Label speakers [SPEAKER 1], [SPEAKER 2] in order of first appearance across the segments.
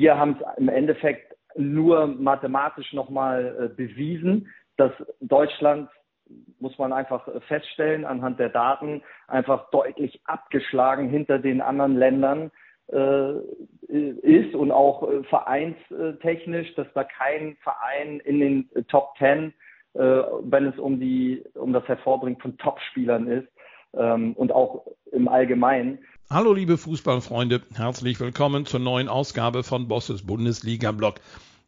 [SPEAKER 1] wir haben es im Endeffekt nur mathematisch nochmal äh, bewiesen, dass Deutschland, muss man einfach feststellen, anhand der Daten einfach deutlich abgeschlagen hinter den anderen Ländern äh, ist und auch äh, vereinstechnisch, dass da kein Verein in den Top Ten, äh, wenn es um die um das Hervorbringen von Topspielern ist ähm, und auch im Allgemeinen.
[SPEAKER 2] Hallo liebe Fußballfreunde, herzlich willkommen zur neuen Ausgabe von Bosses Bundesliga Blog.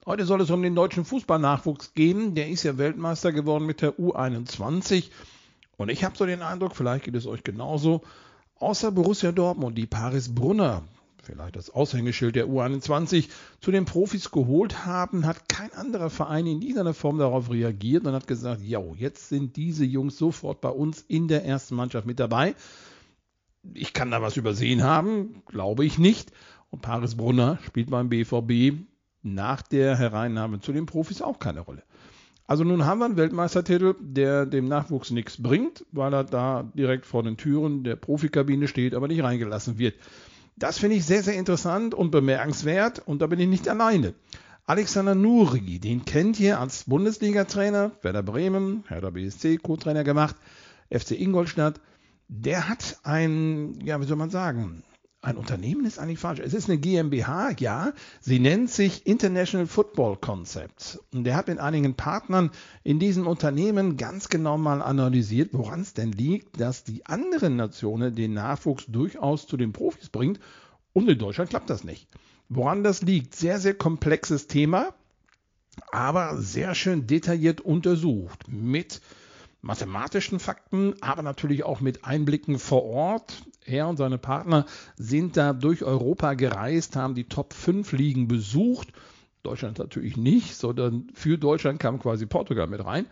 [SPEAKER 2] Heute soll es um den deutschen Fußballnachwuchs gehen. Der ist ja Weltmeister geworden mit der U21. Und ich habe so den Eindruck, vielleicht geht es euch genauso, außer Borussia Dortmund, die Paris Brunner, vielleicht das Aushängeschild der U21, zu den Profis geholt haben, hat kein anderer Verein in dieser Form darauf reagiert und hat gesagt, ja, jetzt sind diese Jungs sofort bei uns in der ersten Mannschaft mit dabei. Ich kann da was übersehen haben, glaube ich nicht. Und Paris Brunner spielt beim BVB nach der Hereinnahme zu den Profis auch keine Rolle. Also nun haben wir einen Weltmeistertitel, der dem Nachwuchs nichts bringt, weil er da direkt vor den Türen der Profikabine steht, aber nicht reingelassen wird. Das finde ich sehr, sehr interessant und bemerkenswert und da bin ich nicht alleine. Alexander Nuri, den kennt ihr als Bundesliga-Trainer, Werder Bremen, Hertha BSC, Co-Trainer gemacht, FC Ingolstadt. Der hat ein, ja, wie soll man sagen, ein Unternehmen ist eigentlich falsch. Es ist eine GmbH, ja. Sie nennt sich International Football Concepts. Und der hat mit einigen Partnern in diesem Unternehmen ganz genau mal analysiert, woran es denn liegt, dass die anderen Nationen den Nachwuchs durchaus zu den Profis bringt. Und in Deutschland klappt das nicht. Woran das liegt? Sehr, sehr komplexes Thema, aber sehr schön detailliert untersucht mit mathematischen Fakten, aber natürlich auch mit Einblicken vor Ort. Er und seine Partner sind da durch Europa gereist, haben die Top 5 Ligen besucht. Deutschland natürlich nicht, sondern für Deutschland kam quasi Portugal mit rein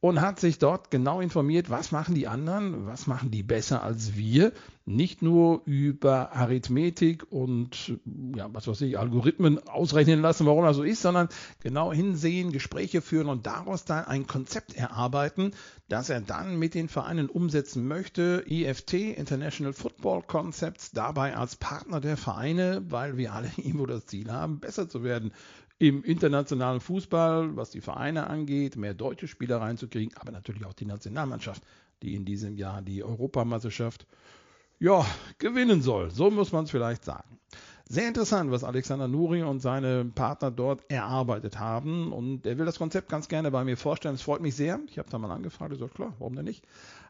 [SPEAKER 2] und hat sich dort genau informiert, was machen die anderen, was machen die besser als wir. Nicht nur über Arithmetik und ja, was weiß ich, Algorithmen ausrechnen lassen, warum das so ist, sondern genau hinsehen, Gespräche führen und daraus dann ein Konzept erarbeiten, das er dann mit den Vereinen umsetzen möchte. IFT, International Football Concepts, dabei als Partner der Vereine, weil wir alle irgendwo das Ziel haben, besser zu werden im internationalen Fußball, was die Vereine angeht, mehr deutsche Spieler reinzukriegen, aber natürlich auch die Nationalmannschaft, die in diesem Jahr die Europameisterschaft ja, gewinnen soll. So muss man es vielleicht sagen. Sehr interessant, was Alexander Nuri und seine Partner dort erarbeitet haben. Und er will das Konzept ganz gerne bei mir vorstellen. Es freut mich sehr. Ich habe da mal angefragt. Ich so, klar, warum denn nicht?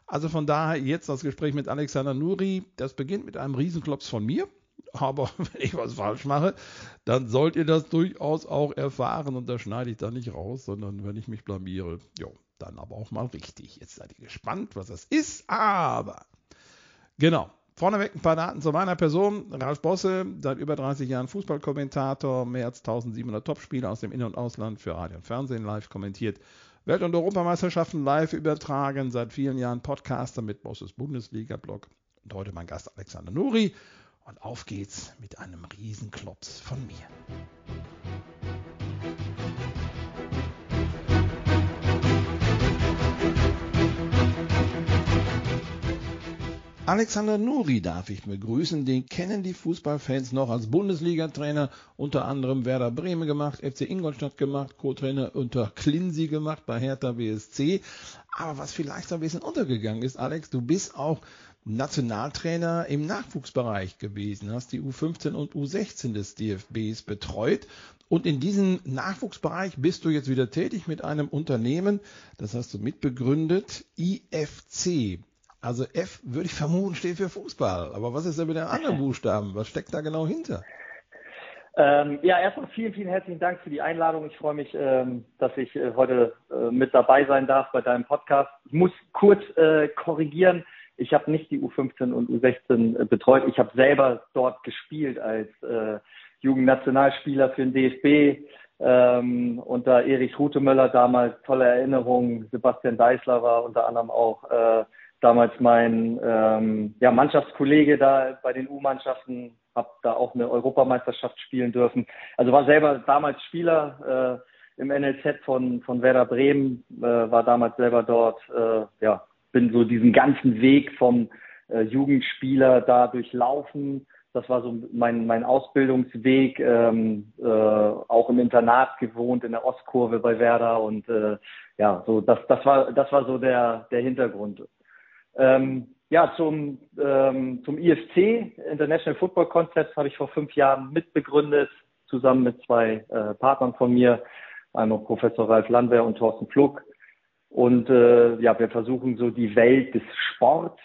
[SPEAKER 2] Also von daher jetzt das Gespräch mit Alexander Nuri. Das beginnt mit einem Riesenklops von mir. Aber wenn ich was falsch mache, dann sollt ihr das durchaus auch erfahren und da schneide ich da nicht raus, sondern wenn ich mich blamiere, jo, dann aber auch mal richtig. Jetzt seid ihr gespannt, was das ist, aber genau. Vorneweg ein paar Daten zu meiner Person. Ralf Bosse, seit über 30 Jahren Fußballkommentator, mehr als 1700 Topspiele aus dem In- und Ausland für Radio und Fernsehen live kommentiert. Welt- und Europameisterschaften live übertragen, seit vielen Jahren Podcaster mit Bosses Bundesliga-Blog. Und heute mein Gast Alexander Nuri. Und auf geht's mit einem Riesenklops von mir. Alexander Nuri darf ich begrüßen. Den kennen die Fußballfans noch als Bundesliga-Trainer, unter anderem Werder Bremen gemacht, FC Ingolstadt gemacht, Co-Trainer unter Klinsi gemacht bei Hertha BSC. Aber was vielleicht ein bisschen untergegangen ist, Alex, du bist auch Nationaltrainer im Nachwuchsbereich gewesen, hast die U15 und U16 des DFBs betreut. Und in diesem Nachwuchsbereich bist du jetzt wieder tätig mit einem Unternehmen, das hast du mitbegründet, IFC. Also F würde ich vermuten, steht für Fußball. Aber was ist denn mit den anderen Buchstaben? Was steckt da genau hinter?
[SPEAKER 1] Ähm, ja, erstmal vielen, vielen herzlichen Dank für die Einladung. Ich freue mich, ähm, dass ich äh, heute äh, mit dabei sein darf bei deinem Podcast. Ich muss kurz äh, korrigieren. Ich habe nicht die U15 und U16 äh, betreut. Ich habe selber dort gespielt als äh, Jugendnationalspieler für den DFB. Ähm, unter Erich Rutemöller damals tolle Erinnerungen. Sebastian Deißler war unter anderem auch äh, damals mein ähm, ja, Mannschaftskollege da bei den U-Mannschaften. Habe da auch eine Europameisterschaft spielen dürfen. Also war selber damals Spieler äh, im NLZ von, von Werder Bremen, äh, war damals selber dort äh, ja, bin so diesen ganzen Weg vom äh, Jugendspieler da durchlaufen, Das war so mein, mein Ausbildungsweg, ähm, äh, auch im Internat gewohnt in der Ostkurve bei Werder und äh, ja, so das, das war das war so der der Hintergrund. Ähm, ja, zum ähm, zum IFC International Football Concepts habe ich vor fünf Jahren mitbegründet, zusammen mit zwei äh, Partnern von mir, einmal Professor Ralf Landwehr und Thorsten Pflug. Und äh, ja, wir versuchen so die Welt des Sports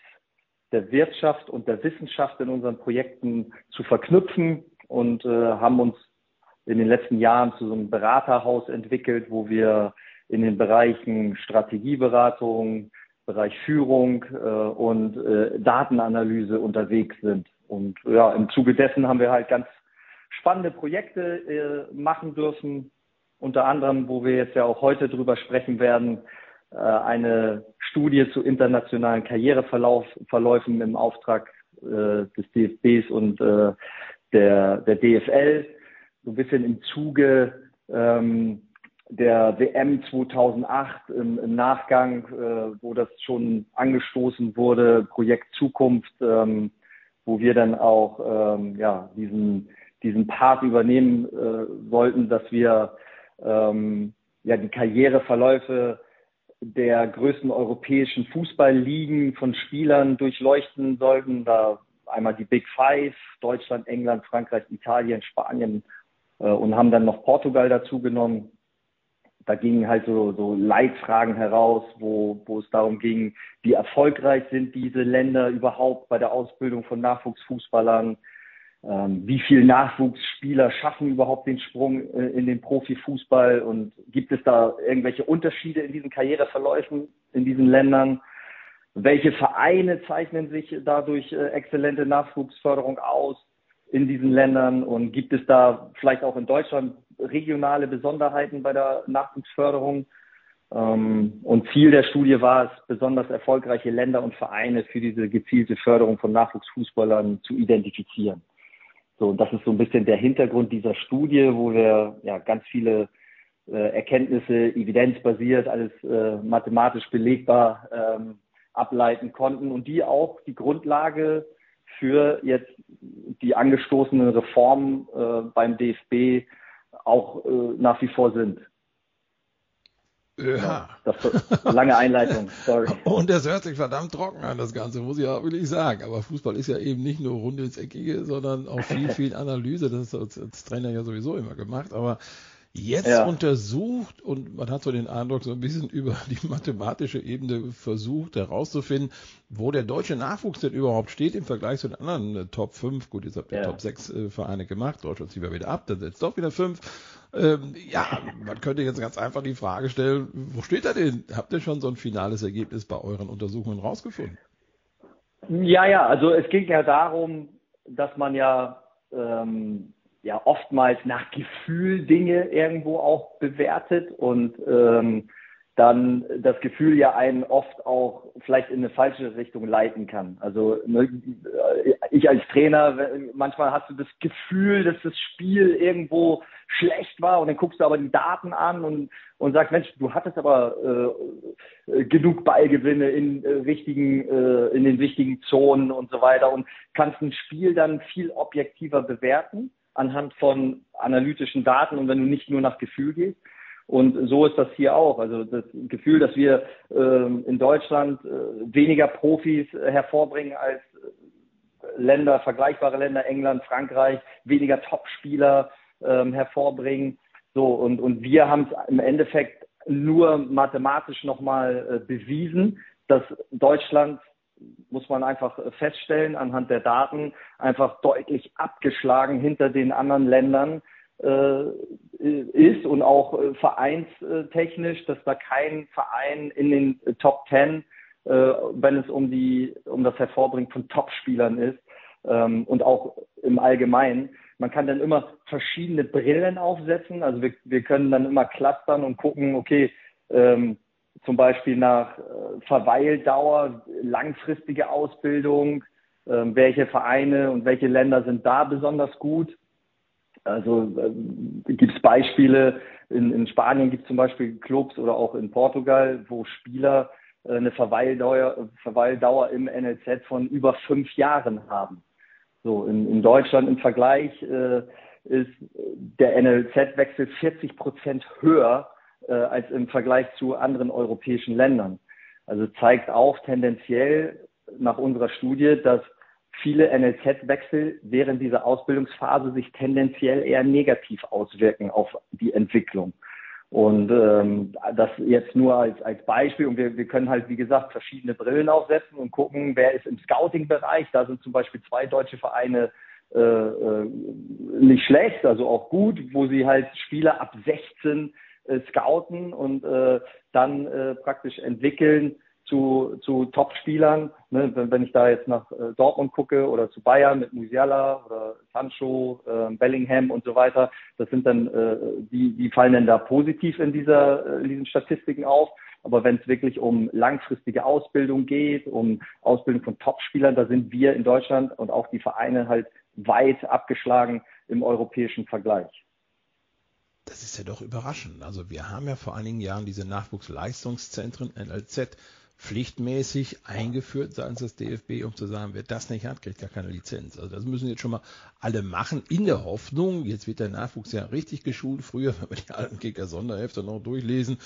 [SPEAKER 1] der Wirtschaft und der Wissenschaft in unseren Projekten zu verknüpfen und äh, haben uns in den letzten Jahren zu so einem Beraterhaus entwickelt, wo wir in den Bereichen Strategieberatung, Bereich Führung äh, und äh, Datenanalyse unterwegs sind. Und ja, im Zuge dessen haben wir halt ganz spannende Projekte äh, machen dürfen, unter anderem, wo wir jetzt ja auch heute drüber sprechen werden, eine Studie zu internationalen Karriereverläufen im Auftrag äh, des DFBs und äh, der, der DFL, so ein bisschen im Zuge ähm, der WM 2008 im, im Nachgang, äh, wo das schon angestoßen wurde, Projekt Zukunft, ähm, wo wir dann auch ähm, ja, diesen, diesen Part übernehmen äh, wollten, dass wir ähm, ja, die Karriereverläufe der größten europäischen Fußballligen von Spielern durchleuchten sollten. Da einmal die Big Five, Deutschland, England, Frankreich, Italien, Spanien äh, und haben dann noch Portugal dazu genommen. Da gingen halt so, so Leitfragen heraus, wo, wo es darum ging, wie erfolgreich sind diese Länder überhaupt bei der Ausbildung von Nachwuchsfußballern, wie viele Nachwuchsspieler schaffen überhaupt den Sprung äh, in den Profifußball und gibt es da irgendwelche Unterschiede in diesen Karriereverläufen in diesen Ländern? Welche Vereine zeichnen sich dadurch äh, exzellente Nachwuchsförderung aus in diesen Ländern und gibt es da vielleicht auch in Deutschland regionale Besonderheiten bei der Nachwuchsförderung? Ähm, und Ziel der Studie war es, besonders erfolgreiche Länder und Vereine für diese gezielte Förderung von Nachwuchsfußballern zu identifizieren. So, das ist so ein bisschen der Hintergrund dieser Studie, wo wir ja ganz viele äh, Erkenntnisse, evidenzbasiert, alles äh, mathematisch belegbar ähm, ableiten konnten und die auch die Grundlage für jetzt die angestoßenen Reformen äh, beim DFB auch äh, nach wie vor sind.
[SPEAKER 2] Ja.
[SPEAKER 1] Das lange Einleitung, sorry.
[SPEAKER 2] Und das hört sich verdammt trocken an, das Ganze, muss ich auch wirklich sagen. Aber Fußball ist ja eben nicht nur rund ins Eckige, sondern auch viel, viel Analyse. Das ist als, als Trainer ja sowieso immer gemacht. Aber jetzt ja. untersucht und man hat so den Eindruck, so ein bisschen über die mathematische Ebene versucht herauszufinden, wo der deutsche Nachwuchs denn überhaupt steht im Vergleich zu den anderen äh, Top 5. Gut, jetzt habt ihr ja. Top 6 äh, Vereine gemacht, Deutschland ziehen wir wieder ab, dann setzt doch wieder 5. Ähm, ja, man könnte jetzt ganz einfach die Frage stellen, wo steht er denn? Habt ihr schon so ein finales Ergebnis bei euren Untersuchungen rausgefunden?
[SPEAKER 1] Ja, ja, also es ging ja darum, dass man ja ähm, ja oftmals nach Gefühl Dinge irgendwo auch bewertet und ähm, dann das Gefühl ja einen oft auch vielleicht in eine falsche Richtung leiten kann. Also ne, ich als Trainer, manchmal hast du das Gefühl, dass das Spiel irgendwo schlecht war und dann guckst du aber die Daten an und, und sagst, Mensch, du hattest aber äh, genug Ballgewinne in äh, richtigen, äh, in den wichtigen Zonen und so weiter und kannst ein Spiel dann viel objektiver bewerten anhand von analytischen Daten und wenn du nicht nur nach Gefühl gehst. Und so ist das hier auch. Also das Gefühl, dass wir ähm, in Deutschland äh, weniger Profis äh, hervorbringen als äh, Länder, vergleichbare Länder, England, Frankreich, weniger Topspieler ähm, hervorbringen. So, und, und wir haben es im Endeffekt nur mathematisch nochmal äh, bewiesen, dass Deutschland muss man einfach feststellen anhand der Daten, einfach deutlich abgeschlagen hinter den anderen Ländern äh, ist und auch äh, vereinstechnisch, dass da kein Verein in den Top Ten, äh, wenn es um die um das Hervorbringen von Topspielern ist ähm, und auch im Allgemeinen. Man kann dann immer verschiedene Brillen aufsetzen. Also wir, wir können dann immer clustern und gucken, okay, ähm, zum Beispiel nach äh, Verweildauer, langfristige Ausbildung, äh, welche Vereine und welche Länder sind da besonders gut. Also äh, gibt es Beispiele, in, in Spanien gibt es zum Beispiel Clubs oder auch in Portugal, wo Spieler äh, eine Verweildauer, Verweildauer im NLZ von über fünf Jahren haben. So, in, in Deutschland im Vergleich äh, ist der NLZ-Wechsel 40 Prozent höher äh, als im Vergleich zu anderen europäischen Ländern. Also zeigt auch tendenziell nach unserer Studie, dass viele NLZ-Wechsel während dieser Ausbildungsphase sich tendenziell eher negativ auswirken auf die Entwicklung. Und ähm, das jetzt nur als, als Beispiel. Und wir, wir können halt, wie gesagt, verschiedene Brillen aufsetzen und gucken, wer ist im Scouting-Bereich. Da sind zum Beispiel zwei deutsche Vereine äh, äh, nicht schlecht, also auch gut, wo sie halt Spieler ab 16 äh, scouten und äh, dann äh, praktisch entwickeln zu, zu Top-Spielern. Ne? Wenn, wenn ich da jetzt nach äh, Dortmund gucke oder zu Bayern mit Musiala oder Sancho, äh, Bellingham und so weiter, das sind dann, äh, die, die fallen dann da positiv in, dieser, äh, in diesen Statistiken auf. Aber wenn es wirklich um langfristige Ausbildung geht, um Ausbildung von Top-Spielern, da sind wir in Deutschland und auch die Vereine halt weit abgeschlagen im europäischen Vergleich.
[SPEAKER 2] Das ist ja doch überraschend. Also wir haben ja vor einigen Jahren diese Nachwuchsleistungszentren NLZ pflichtmäßig eingeführt seitens des DFB, um zu sagen, wer das nicht hat, kriegt gar keine Lizenz. Also das müssen jetzt schon mal alle machen, in der Hoffnung, jetzt wird der Nachwuchs ja richtig geschult. Früher, wenn wir die alten Kicker-Sonderhefte noch durchlesen,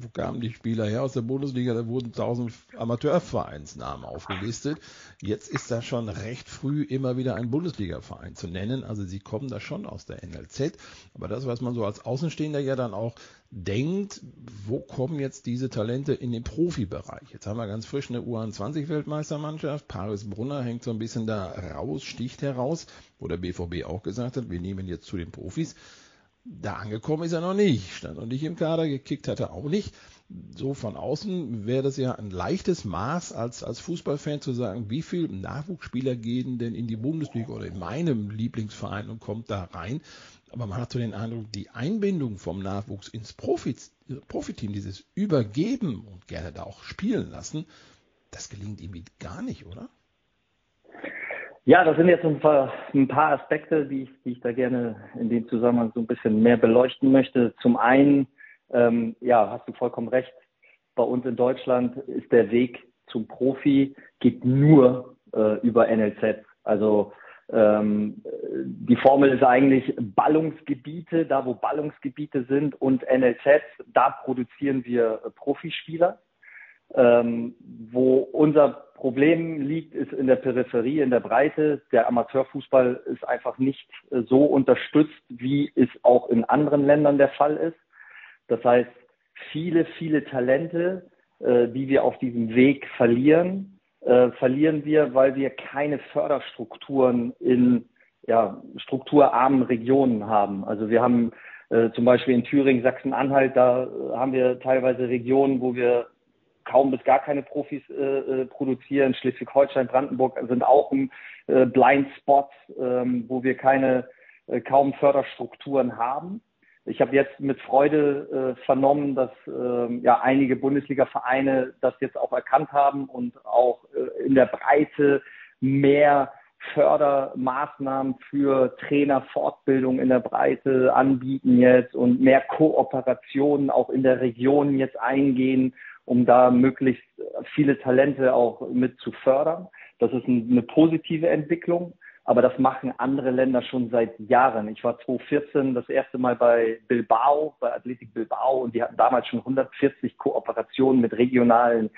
[SPEAKER 2] wo kamen die Spieler her aus der Bundesliga? Da wurden tausend Amateurvereinsnamen aufgelistet. Jetzt ist da schon recht früh immer wieder ein Bundesliga-Verein zu nennen. Also sie kommen da schon aus der NLZ. Aber das, was man so als Außenstehender ja dann auch denkt, wo kommen jetzt diese Talente in den Profibereich? Jetzt haben wir ganz frisch eine U21-Weltmeistermannschaft. Paris Brunner hängt so ein bisschen da raus, sticht heraus, wo der BVB auch gesagt hat, wir nehmen jetzt zu den Profis. Da angekommen ist er noch nicht, stand noch nicht im Kader, gekickt hat er auch nicht. So von außen wäre das ja ein leichtes Maß als, als Fußballfan zu sagen, wie viele Nachwuchsspieler gehen denn in die Bundesliga oder in meinem Lieblingsverein und kommt da rein. Aber man hat so den Eindruck, die Einbindung vom Nachwuchs ins Profi, Profiteam, dieses Übergeben und gerne da auch spielen lassen, das gelingt ihm gar nicht, oder?
[SPEAKER 1] Ja, das sind jetzt ein paar, Aspekte, die ich, die ich da gerne in dem Zusammenhang so ein bisschen mehr beleuchten möchte. Zum einen, ähm, ja, hast du vollkommen recht. Bei uns in Deutschland ist der Weg zum Profi geht nur äh, über NLZ. Also ähm, die Formel ist eigentlich Ballungsgebiete, da wo Ballungsgebiete sind und NLZ, da produzieren wir Profispieler. Ähm, wo unser Problem liegt, ist in der Peripherie, in der Breite. Der Amateurfußball ist einfach nicht äh, so unterstützt, wie es auch in anderen Ländern der Fall ist. Das heißt, viele, viele Talente, äh, die wir auf diesem Weg verlieren, äh, verlieren wir, weil wir keine Förderstrukturen in ja, strukturarmen Regionen haben. Also wir haben äh, zum Beispiel in Thüringen, Sachsen-Anhalt, da äh, haben wir teilweise Regionen, wo wir kaum bis gar keine Profis äh, äh, produzieren. Schleswig-Holstein, Brandenburg sind auch ein äh, Blindspot, ähm, wo wir keine äh, kaum Förderstrukturen haben. Ich habe jetzt mit Freude äh, vernommen, dass äh, ja einige Bundesliga-Vereine das jetzt auch erkannt haben und auch äh, in der Breite mehr Fördermaßnahmen für Trainerfortbildung in der Breite anbieten jetzt und mehr Kooperationen auch in der Region jetzt eingehen um da möglichst viele Talente auch mit zu fördern. Das ist eine positive Entwicklung, aber das machen andere Länder schon seit Jahren. Ich war 2014 das erste Mal bei Bilbao, bei Athletic Bilbao und die hatten damals schon 140 Kooperationen mit regionalen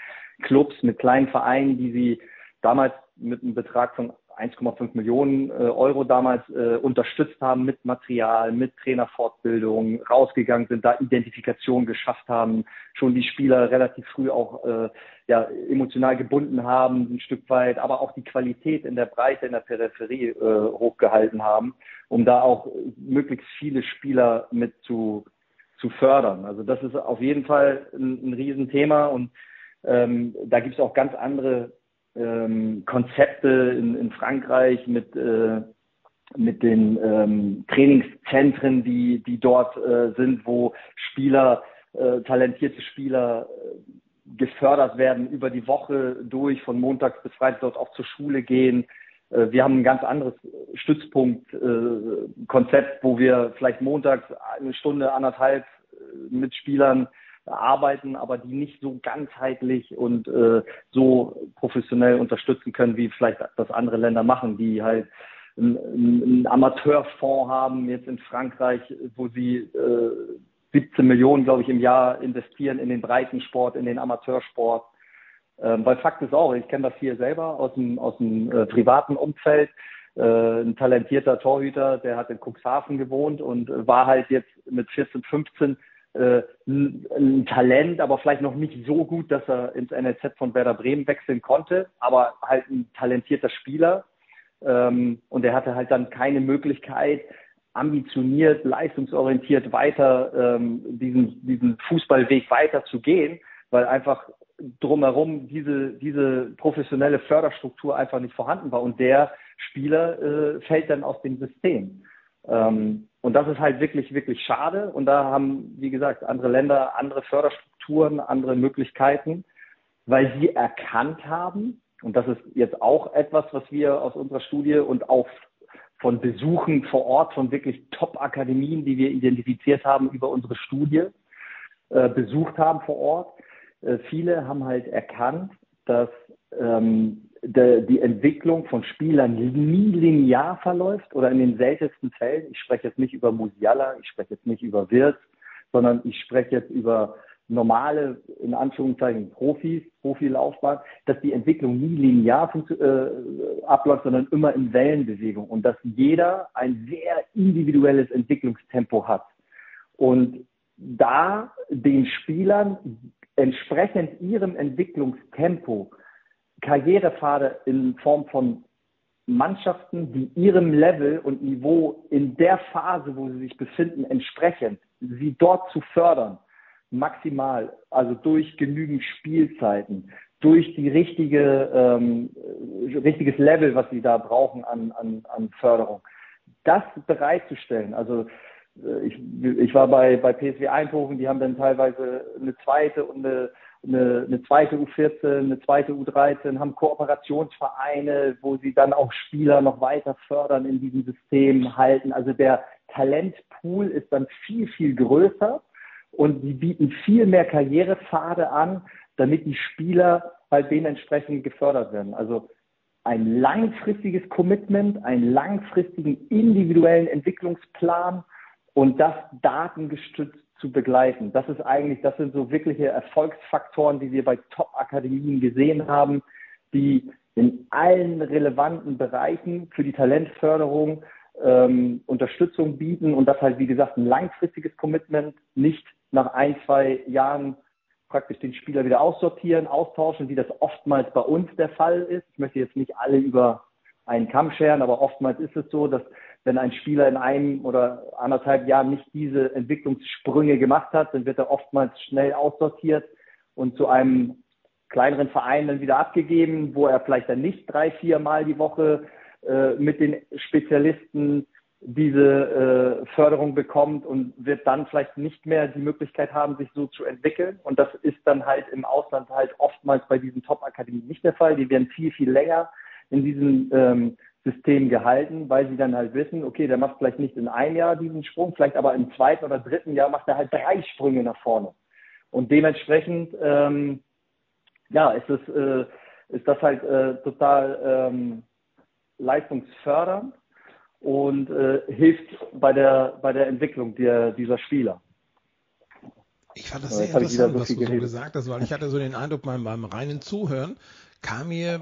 [SPEAKER 1] Clubs, mit kleinen Vereinen, die sie damals mit einem Betrag von 1,5 Millionen äh, Euro damals äh, unterstützt haben mit Material, mit Trainerfortbildung, rausgegangen sind, da Identifikation geschafft haben, schon die Spieler relativ früh auch äh, ja, emotional gebunden haben, ein Stück weit, aber auch die Qualität in der Breite, in der Peripherie äh, hochgehalten haben, um da auch möglichst viele Spieler mit zu, zu fördern. Also das ist auf jeden Fall ein, ein Riesenthema und ähm, da gibt es auch ganz andere ähm, Konzepte in, in Frankreich mit, äh, mit den ähm, Trainingszentren, die, die dort äh, sind, wo Spieler, äh, talentierte Spieler äh, gefördert werden über die Woche durch, von montags bis freitags dort auch zur Schule gehen. Äh, wir haben ein ganz anderes Stützpunkt-Konzept, äh, wo wir vielleicht montags eine Stunde, anderthalb äh, mit Spielern arbeiten, aber die nicht so ganzheitlich und äh, so professionell unterstützen können, wie vielleicht das andere Länder machen, die halt einen, Amateurfonds haben, jetzt in Frankreich, wo sie äh, 17 Millionen, glaube ich, im Jahr investieren in den Breitensport, in den Amateursport. Ähm, weil Fakt ist auch, ich kenne das hier selber aus dem, aus dem äh, privaten Umfeld. Äh, ein talentierter Torhüter, der hat in Cuxhaven gewohnt und war halt jetzt mit 14, 15 äh, ein, Talent, aber vielleicht noch nicht so gut, dass er ins NLZ von Werder Bremen wechseln konnte, aber halt ein talentierter Spieler. Ähm, und er hatte halt dann keine Möglichkeit, ambitioniert, leistungsorientiert weiter ähm, diesen, diesen Fußballweg weiter zu gehen, weil einfach drumherum diese, diese professionelle Förderstruktur einfach nicht vorhanden war und der Spieler äh, fällt dann aus dem System. Ähm, und das ist halt wirklich, wirklich schade. Und da haben, wie gesagt, andere Länder andere Förderstrukturen, andere Möglichkeiten, weil sie erkannt haben, und das ist jetzt auch etwas, was wir aus unserer Studie und auch von Besuchen vor Ort von wirklich Top-Akademien, die wir identifiziert haben über unsere Studie, äh, besucht haben vor Ort. Äh, viele haben halt erkannt, dass ähm, de, die Entwicklung von Spielern nie linear verläuft oder in den seltensten Fällen. Ich spreche jetzt nicht über Musiala, ich spreche jetzt nicht über Wirtz, sondern ich spreche jetzt über normale, in Anführungszeichen, Profis, Profilaufbahn, dass die Entwicklung nie linear äh, abläuft, sondern immer in Wellenbewegung und dass jeder ein sehr individuelles Entwicklungstempo hat. Und da den Spielern entsprechend ihrem Entwicklungstempo Karrierepfade in Form von Mannschaften, die ihrem Level und Niveau in der Phase, wo sie sich befinden, entsprechend, sie dort zu fördern, maximal, also durch genügend Spielzeiten, durch die richtige, ähm, richtiges Level, was sie da brauchen an, an, an Förderung, das bereitzustellen. Also ich, ich war bei, bei PSW Eindhoven, die haben dann teilweise eine zweite und eine eine, eine zweite U14, eine zweite U13, haben Kooperationsvereine, wo sie dann auch Spieler noch weiter fördern in diesem System halten. Also der Talentpool ist dann viel, viel größer und sie bieten viel mehr Karrierepfade an, damit die Spieler halt dementsprechend gefördert werden. Also ein langfristiges Commitment, einen langfristigen individuellen Entwicklungsplan und das datengestützt zu begleiten. Das ist eigentlich, das sind so wirkliche Erfolgsfaktoren, die wir bei Top-Akademien gesehen haben, die in allen relevanten Bereichen für die Talentförderung ähm, Unterstützung bieten und das halt, wie gesagt, ein langfristiges Commitment, nicht nach ein, zwei Jahren praktisch den Spieler wieder aussortieren, austauschen, wie das oftmals bei uns der Fall ist. Ich möchte jetzt nicht alle über einen Kamm scheren, aber oftmals ist es so, dass wenn ein Spieler in einem oder anderthalb Jahren nicht diese Entwicklungssprünge gemacht hat, dann wird er oftmals schnell aussortiert und zu einem kleineren Verein dann wieder abgegeben, wo er vielleicht dann nicht drei, vier Mal die Woche äh, mit den Spezialisten diese äh, Förderung bekommt und wird dann vielleicht nicht mehr die Möglichkeit haben, sich so zu entwickeln. Und das ist dann halt im Ausland halt oftmals bei diesen Top-Akademien nicht der Fall. Die werden viel, viel länger in diesen ähm, System gehalten, weil sie dann halt wissen, okay, der macht vielleicht nicht in einem Jahr diesen Sprung, vielleicht aber im zweiten oder dritten Jahr macht er halt drei Sprünge nach vorne. Und dementsprechend, ähm, ja, ist es, äh, ist das halt äh, total ähm, leistungsfördernd und äh, hilft bei der, bei der Entwicklung der, dieser Spieler.
[SPEAKER 2] Ich fand das sehr interessant, so was du so gesagt hast, weil ich hatte so den Eindruck, beim, beim reinen Zuhören kam mir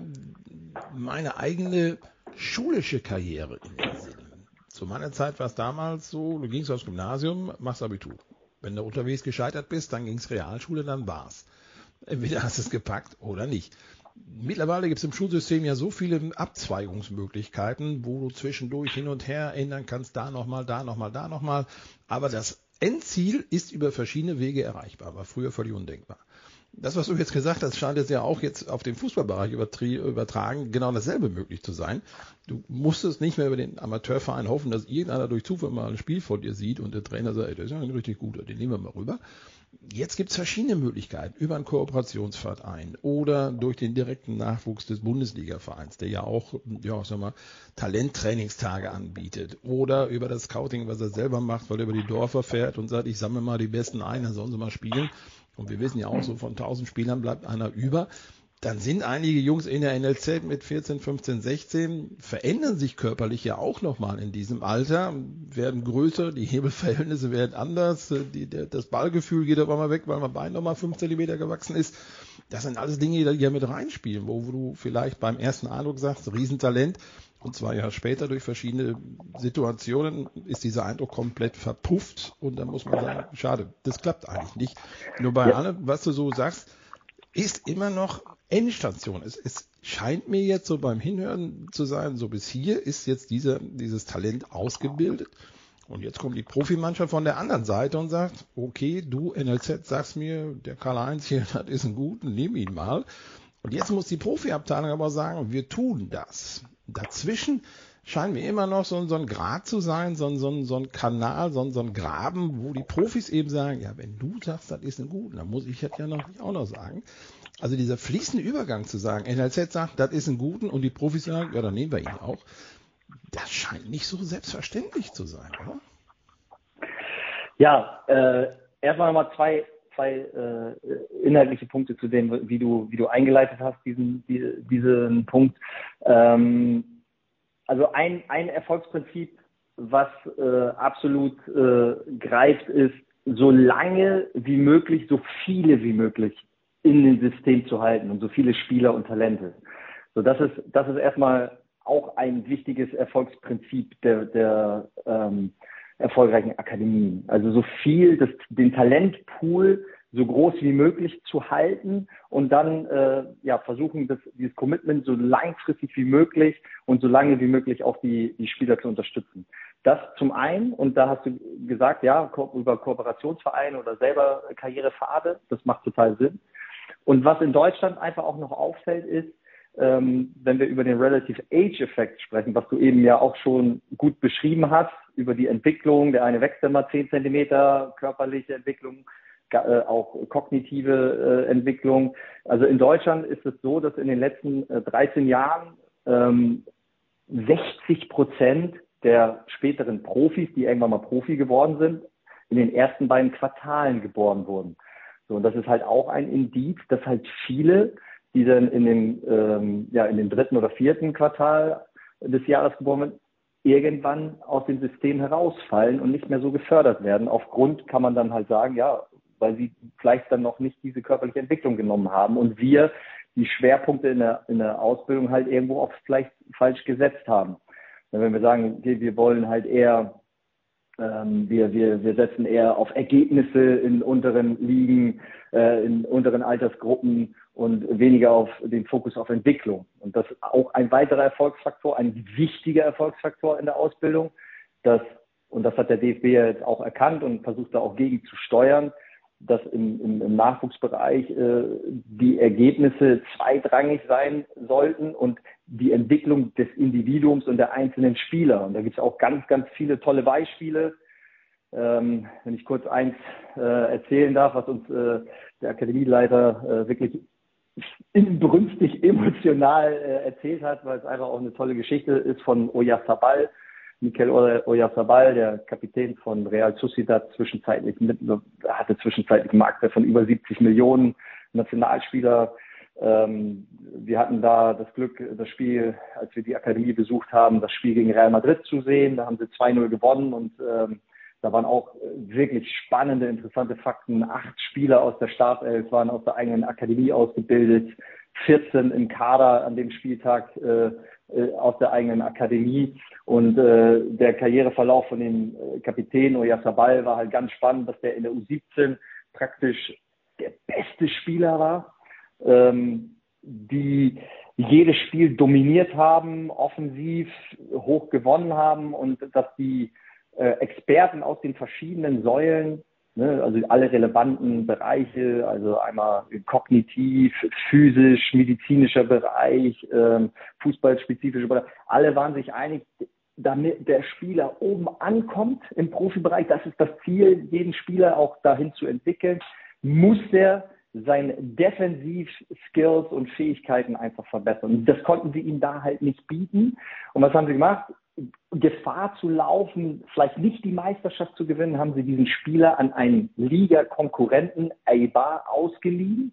[SPEAKER 2] meine eigene schulische Karriere in den Sinn. Zu meiner Zeit war es damals so, du gingst aufs Gymnasium, machst Abitur. Wenn du unterwegs gescheitert bist, dann ging's Realschule, dann war's. Entweder hast du es gepackt oder nicht. Mittlerweile gibt es im Schulsystem ja so viele Abzweigungsmöglichkeiten, wo du zwischendurch hin und her ändern kannst, da nochmal, da nochmal, da nochmal. Aber das Endziel ist über verschiedene Wege erreichbar, war früher völlig undenkbar das, was du jetzt gesagt hast, scheint jetzt ja auch jetzt auf den Fußballbereich übertragen, genau dasselbe möglich zu sein. Du musstest nicht mehr über den Amateurverein hoffen, dass irgendeiner durch Zufall mal ein Spiel vor dir sieht und der Trainer sagt, ey, der ist ja ein richtig guter, den nehmen wir mal rüber. Jetzt gibt es verschiedene Möglichkeiten über einen Kooperationsverein oder durch den direkten Nachwuchs des Bundesligavereins, der ja auch, ja, sag mal, Talenttrainingstage anbietet oder über das Scouting, was er selber macht, weil er über die Dörfer fährt und sagt, ich sammle mal die Besten ein, dann sollen sie mal spielen und wir wissen ja auch, so von 1000 Spielern bleibt einer über. dann sind einige Jungs in der NLZ mit 14, 15, 16, verändern sich körperlich ja auch nochmal in diesem Alter, werden größer, die Hebelverhältnisse werden anders, die, der, das Ballgefühl geht auf einmal weg, weil mein Bein nochmal 5 cm gewachsen ist. Das sind alles Dinge, die ja mit reinspielen, wo, wo du vielleicht beim ersten Eindruck sagst, Riesentalent, und zwei Jahre später durch verschiedene Situationen ist dieser Eindruck komplett verpufft und dann muss man sagen, schade, das klappt eigentlich nicht. Nur bei ja. allem, was du so sagst, ist immer noch Endstation. Es, es scheint mir jetzt so beim Hinhören zu sein, so bis hier ist jetzt dieser, dieses Talent ausgebildet. Und jetzt kommt die Profimannschaft von der anderen Seite und sagt, okay, du NLZ sagst mir, der Karl-Heinz hier, das ist ein guter, nimm ihn mal. Und jetzt muss die Profiabteilung aber sagen, wir tun das. Dazwischen scheint mir immer noch so, so ein Grad zu sein, so, so, so ein Kanal, so, so ein Graben, wo die Profis eben sagen, ja, wenn du sagst, das ist ein gut, dann muss ich das ja noch nicht auch noch sagen. Also dieser fließende Übergang zu sagen, NLZ sagt, das ist ein guten und die Profis sagen, ja, dann nehmen wir ihn auch. Das scheint nicht so selbstverständlich zu sein, oder?
[SPEAKER 1] Ja, äh, erstmal nochmal zwei, zwei äh, inhaltliche Punkte zu dem, wie du, wie du eingeleitet hast, diesen, die, diesen Punkt. Ähm, also ein, ein Erfolgsprinzip, was äh, absolut äh, greift, ist, so lange wie möglich, so viele wie möglich in dem System zu halten und so viele Spieler und Talente. So, das ist, das ist erstmal auch ein wichtiges Erfolgsprinzip der, der ähm, erfolgreichen Akademien. Also so viel, das, den Talentpool so groß wie möglich zu halten und dann äh, ja versuchen, das, dieses Commitment so langfristig wie möglich und so lange wie möglich auch die, die Spieler zu unterstützen. Das zum einen, und da hast du gesagt, ja, über Kooperationsvereine oder selber Karrierepfade, das macht total Sinn. Und was in Deutschland einfach auch noch auffällt, ist, ähm, wenn wir über den Relative Age Effekt sprechen, was du eben ja auch schon gut beschrieben hast, über die Entwicklung, der eine wächst immer 10 Zentimeter, körperliche Entwicklung, äh, auch kognitive äh, Entwicklung. Also in Deutschland ist es so, dass in den letzten äh, 13 Jahren ähm, 60 Prozent der späteren Profis, die irgendwann mal Profi geworden sind, in den ersten beiden Quartalen geboren wurden. So, und das ist halt auch ein Indiz, dass halt viele, die dann in dem, ähm, ja, in dem dritten oder vierten Quartal des Jahres geboren werden, irgendwann aus dem System herausfallen und nicht mehr so gefördert werden. Aufgrund kann man dann halt sagen, ja, weil sie vielleicht dann noch nicht diese körperliche Entwicklung genommen haben und wir die Schwerpunkte in der, in der Ausbildung halt irgendwo auch vielleicht falsch gesetzt haben. Wenn wir sagen, okay, wir wollen halt eher ähm, wir, wir, wir setzen eher auf Ergebnisse in unteren Ligen, äh, in unteren Altersgruppen und weniger auf den Fokus auf Entwicklung. Und das ist auch ein weiterer Erfolgsfaktor, ein wichtiger Erfolgsfaktor in der Ausbildung, dass, und das hat der DFB jetzt auch erkannt und versucht da auch gegen zu steuern, dass im, im, im Nachwuchsbereich äh, die Ergebnisse zweitrangig sein sollten und die Entwicklung des Individuums und der einzelnen Spieler. Und da gibt es auch ganz, ganz viele tolle Beispiele. Ähm, wenn ich kurz eins äh, erzählen darf, was uns äh, der Akademieleiter äh, wirklich inbrünstig emotional äh, erzählt hat, weil es einfach auch eine tolle Geschichte ist von Oyarzabal. Mikel Oyarzabal, der Kapitän von Real Sociedad, zwischenzeitlich mit, hatte zwischenzeitlich einen Marktwert von über 70 Millionen Nationalspieler. Ähm, wir hatten da das Glück, das Spiel, als wir die Akademie besucht haben, das Spiel gegen Real Madrid zu sehen. Da haben sie 2-0 gewonnen und ähm, da waren auch wirklich spannende, interessante Fakten. Acht Spieler aus der Startelf waren aus der eigenen Akademie ausgebildet, 14 im Kader an dem Spieltag äh, äh, aus der eigenen Akademie. Und äh, der Karriereverlauf von dem äh, Kapitän Oyasabal war halt ganz spannend, dass der in der U17 praktisch der beste Spieler war, ähm, die jedes Spiel dominiert haben, offensiv hoch gewonnen haben und dass die äh, Experten aus den verschiedenen Säulen Ne, also alle relevanten Bereiche, also einmal kognitiv, physisch, medizinischer Bereich, ähm, fußballspezifischer Bereich, alle waren sich einig, damit der Spieler oben ankommt im Profibereich, das ist das Ziel, jeden Spieler auch dahin zu entwickeln, muss er seine Defensiv-Skills und Fähigkeiten einfach verbessern. Das konnten sie ihm da halt nicht bieten. Und was haben sie gemacht? Gefahr zu laufen, vielleicht nicht die Meisterschaft zu gewinnen, haben sie diesen Spieler an einen Liga-Konkurrenten, Eibar, ausgeliehen.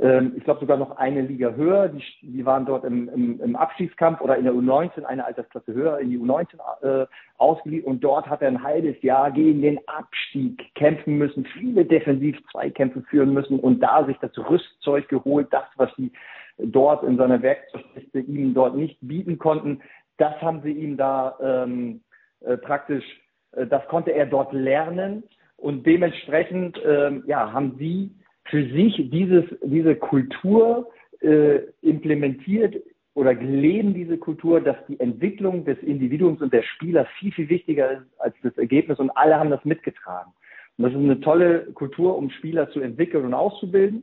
[SPEAKER 1] ähm, ich glaube sogar noch eine Liga höher. Die, die waren dort im, im, im Abstiegskampf oder in der U19, eine Altersklasse höher, in die U19 äh, ausgeliehen. Und dort hat er ein halbes Jahr gegen den Abstieg kämpfen müssen, viele Defensiv-Zweikämpfe führen müssen und da sich das Rüstzeug geholt, das, was sie dort in seiner Werkzeugkiste ihm dort nicht bieten konnten. Das haben sie ihm da ähm, äh, praktisch, äh, das konnte er dort lernen und dementsprechend ähm, ja, haben sie für sich dieses, diese Kultur äh, implementiert oder leben diese Kultur, dass die Entwicklung des Individuums und der Spieler viel, viel wichtiger ist als das Ergebnis und alle haben das mitgetragen. Und das ist eine tolle Kultur, um Spieler zu entwickeln und auszubilden.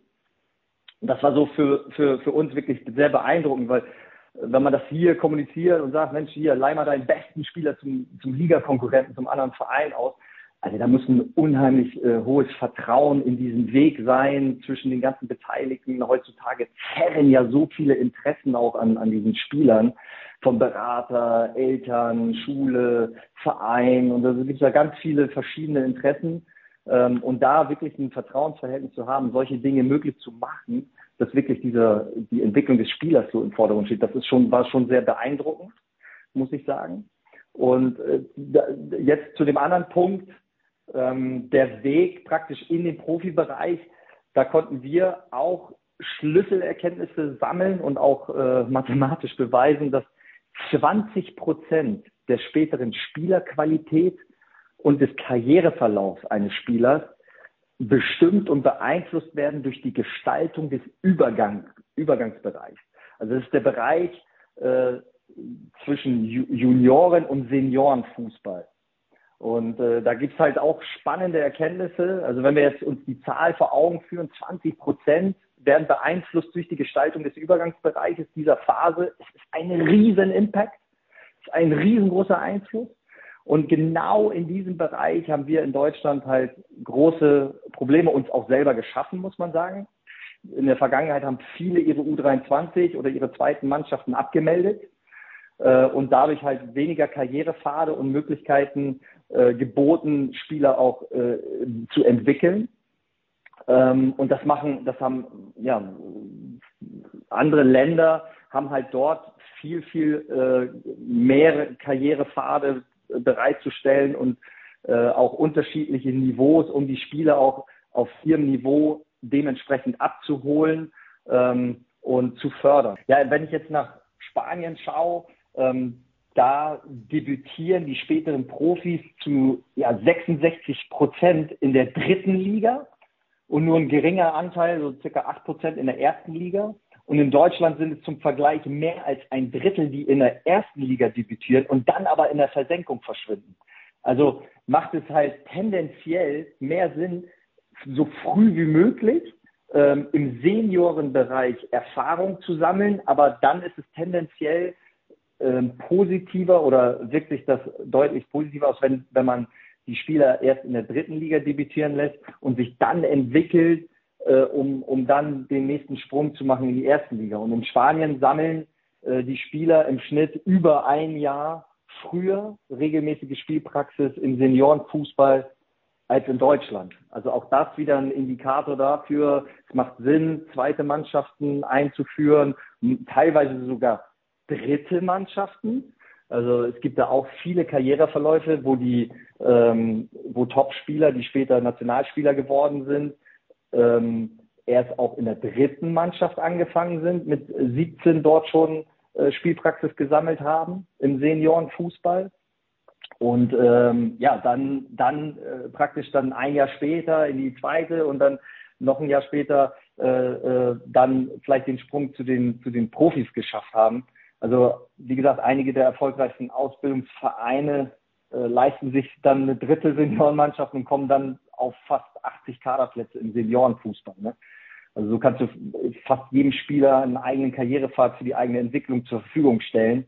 [SPEAKER 1] Und das war so für, für, für uns wirklich sehr beeindruckend, weil wenn man das hier kommuniziert und sagt, Mensch, hier, leih mal deinen besten Spieler zum, zum Ligakonkurrenten, zum anderen Verein aus, also da muss ein unheimlich äh, hohes Vertrauen in diesen Weg sein zwischen den ganzen Beteiligten. Heutzutage zerren ja so viele Interessen auch an, an diesen Spielern, vom Berater, Eltern, Schule, Verein. Und da gibt es ja ganz viele verschiedene Interessen. Ähm, und da wirklich ein Vertrauensverhältnis zu haben, solche Dinge möglich zu machen, dass wirklich diese, die Entwicklung des Spielers so im Vordergrund steht, das ist schon, war schon sehr beeindruckend, muss ich sagen. Und äh, jetzt zu dem anderen Punkt, ähm, der Weg praktisch in den Profibereich, da konnten wir auch Schlüsselerkenntnisse sammeln und auch äh, mathematisch beweisen, dass 20 Prozent der späteren Spielerqualität und des Karriereverlaufs eines Spielers bestimmt und beeinflusst werden durch die Gestaltung des Übergang, Übergangsbereichs. Also das ist der Bereich äh, zwischen Junioren und Seniorenfußball. Und äh, da gibt's halt auch spannende Erkenntnisse. Also wenn wir jetzt uns die Zahl vor Augen führen, 20 Prozent werden beeinflusst durch die Gestaltung des Übergangsbereiches dieser Phase. Es ist ein riesen Impact, es ist ein riesengroßer Einfluss. Und genau in diesem Bereich haben wir in Deutschland halt große Probleme uns auch selber geschaffen, muss man sagen. In der Vergangenheit haben viele ihre U23 oder ihre zweiten Mannschaften abgemeldet äh, und dadurch halt weniger Karrierepfade und Möglichkeiten äh, geboten, Spieler auch äh, zu entwickeln. Ähm, und das machen, das haben ja andere Länder haben halt dort viel, viel äh, mehr Karrierepfade bereitzustellen und äh, auch unterschiedliche Niveaus, um die Spieler auch auf ihrem Niveau dementsprechend abzuholen ähm, und zu fördern. Ja, wenn ich jetzt nach Spanien schaue, ähm, da debütieren die späteren Profis zu ja, 66 Prozent in der dritten Liga und nur ein geringer Anteil, so circa 8 Prozent in der ersten Liga. Und in Deutschland sind es zum Vergleich mehr als ein Drittel, die in der ersten Liga debütieren und dann aber in der Versenkung verschwinden. Also macht es halt tendenziell mehr Sinn, so früh wie möglich ähm, im Seniorenbereich Erfahrung zu sammeln, aber dann ist es tendenziell ähm, positiver oder wirkt sich das deutlich positiver aus, wenn, wenn man die Spieler erst in der dritten Liga debütieren lässt und sich dann entwickelt, äh, um, um dann den nächsten Sprung zu machen in die ersten Liga. Und in Spanien sammeln äh, die Spieler im Schnitt über ein Jahr früher regelmäßige Spielpraxis im Seniorenfußball als in Deutschland. Also auch das wieder ein Indikator dafür, es macht Sinn, zweite Mannschaften einzuführen, teilweise sogar dritte Mannschaften. Also es gibt da auch viele Karriereverläufe, wo die, ähm, wo Top-Spieler, die später Nationalspieler geworden sind, ähm, erst auch in der dritten Mannschaft angefangen sind, mit 17 dort schon äh, Spielpraxis gesammelt haben im Seniorenfußball. Und ähm, ja, dann, dann äh, praktisch dann ein Jahr später in die zweite und dann noch ein Jahr später äh, äh, dann vielleicht den Sprung zu den, zu den Profis geschafft haben. Also wie gesagt, einige der erfolgreichsten Ausbildungsvereine äh, leisten sich dann eine dritte Seniorenmannschaft und kommen dann auf fast 80 Kaderplätze im Seniorenfußball. Ne? Also so kannst du fast jedem Spieler einen eigenen Karrierepfad für die eigene Entwicklung zur Verfügung stellen.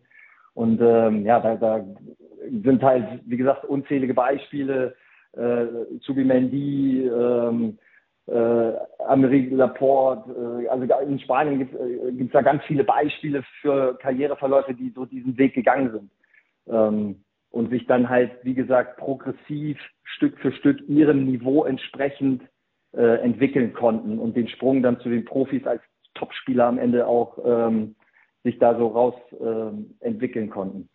[SPEAKER 1] Und ähm, ja, da, da sind halt, wie gesagt, unzählige Beispiele. Äh, Zubimendi, ähm, äh, Amerique Laporte, äh, also in Spanien gibt es äh, da ganz viele Beispiele für Karriereverläufe, die so diesen Weg gegangen sind. Ähm, und sich dann halt, wie gesagt, progressiv Stück für Stück ihrem Niveau entsprechend äh, entwickeln konnten und den Sprung dann zu den Profis als Topspieler am Ende auch ähm, sich da so raus ähm, entwickeln konnten.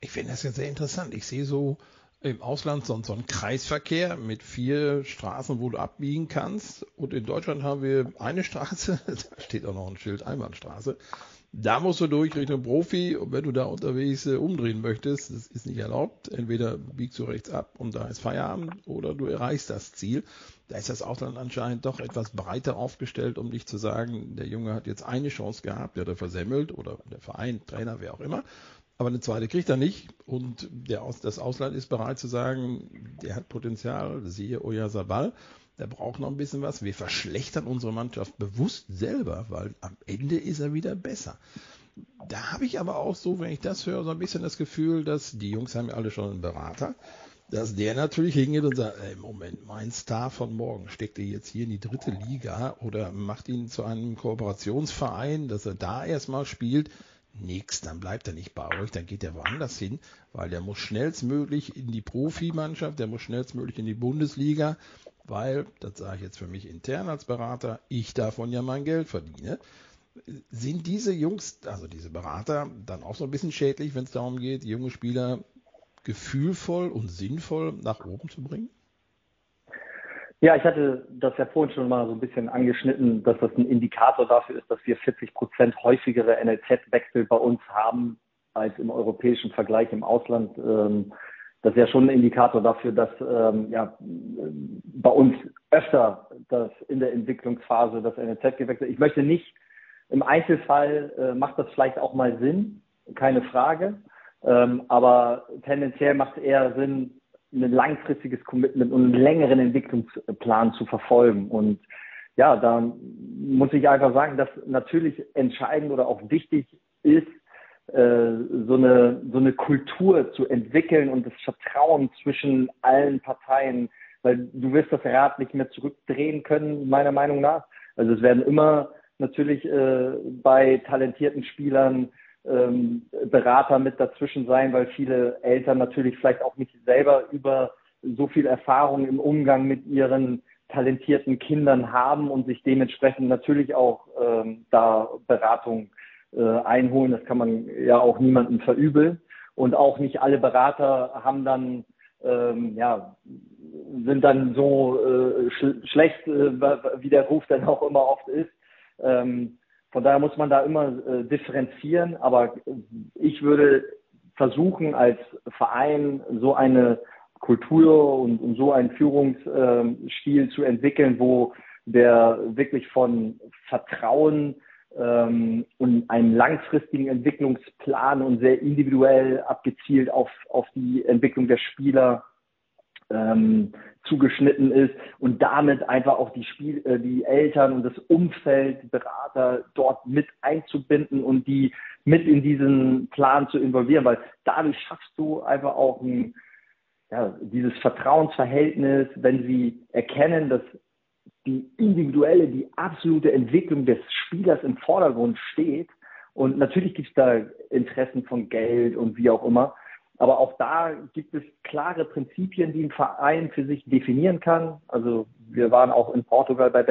[SPEAKER 2] Ich finde das jetzt sehr interessant. Ich sehe so im Ausland so, so einen Kreisverkehr mit vier Straßen, wo du abbiegen kannst. Und in Deutschland haben wir eine Straße, da steht auch noch ein Schild Einbahnstraße. Da musst du durch Richtung Profi und wenn du da unterwegs äh, umdrehen möchtest, das ist nicht erlaubt. Entweder biegst du rechts ab und da ist Feierabend oder du erreichst das Ziel. Da ist das Ausland anscheinend doch etwas breiter aufgestellt, um dich zu sagen, der Junge hat jetzt eine Chance gehabt, der hat er versemmelt oder der Verein, Trainer, wer auch immer. Aber eine zweite kriegt er nicht und der Aus, das Ausland ist bereit zu sagen, der hat Potenzial, siehe Oyasabal der braucht noch ein bisschen was. Wir verschlechtern unsere Mannschaft bewusst selber, weil am Ende ist er wieder besser. Da habe ich aber auch so, wenn ich das höre, so ein bisschen das Gefühl, dass die Jungs haben ja alle schon einen Berater, dass der natürlich hingeht und sagt, ey, Moment, mein Star von morgen steckt er jetzt hier in die dritte Liga oder macht ihn zu einem Kooperationsverein, dass er da erstmal spielt. Nix, dann bleibt er nicht bei euch, dann geht er woanders hin, weil der muss schnellstmöglich in die Profimannschaft, der muss schnellstmöglich in die Bundesliga weil, das sage ich jetzt für mich intern als Berater, ich davon ja mein Geld verdiene. Sind diese Jungs, also diese Berater, dann auch so ein bisschen schädlich, wenn es darum geht, junge Spieler gefühlvoll und sinnvoll nach oben zu bringen?
[SPEAKER 1] Ja, ich hatte das ja vorhin schon mal so ein bisschen angeschnitten, dass das ein Indikator dafür ist, dass wir 40 Prozent häufigere NLZ-Wechsel bei uns haben als im europäischen Vergleich im Ausland. Ähm, das ist ja schon ein Indikator dafür, dass ähm, ja, bei uns öfter das in der Entwicklungsphase das NLZ gewechselt. Ich möchte nicht, im Einzelfall äh, macht das vielleicht auch mal Sinn, keine Frage. Ähm, aber tendenziell macht es eher Sinn, ein langfristiges Commitment und einen längeren Entwicklungsplan zu verfolgen. Und ja, da muss ich einfach sagen, dass natürlich entscheidend oder auch wichtig ist, so eine, so eine Kultur zu entwickeln und das Vertrauen zwischen allen Parteien, weil du wirst das Rad nicht mehr zurückdrehen können, meiner Meinung nach. Also es werden immer natürlich äh, bei talentierten Spielern ähm, Berater mit dazwischen sein, weil viele Eltern natürlich vielleicht auch nicht selber über so viel Erfahrung im Umgang mit ihren talentierten Kindern haben und sich dementsprechend natürlich auch ähm, da Beratung äh, einholen. Das kann man ja auch niemandem verübeln. Und auch nicht alle Berater haben dann, ähm, ja, sind dann so äh, sch schlecht, äh, wie der Ruf dann auch immer oft ist. Ähm, von daher muss man da immer äh, differenzieren. Aber ich würde versuchen, als Verein so eine Kultur und, und so einen Führungsstil zu entwickeln, wo der wirklich von Vertrauen ähm, und einen langfristigen Entwicklungsplan und sehr individuell abgezielt auf, auf die Entwicklung der Spieler ähm, zugeschnitten ist und damit einfach auch die Spiel, äh, die Eltern und das Umfeld, die Berater dort mit einzubinden und die mit in diesen Plan zu involvieren, weil dadurch schaffst du einfach auch ein, ja, dieses Vertrauensverhältnis, wenn sie erkennen, dass die individuelle, die absolute Entwicklung des Spielers im Vordergrund steht. Und natürlich gibt es da Interessen von Geld und wie auch immer. Aber auch da gibt es klare Prinzipien, die ein Verein für sich definieren kann. Also wir waren auch in Portugal bei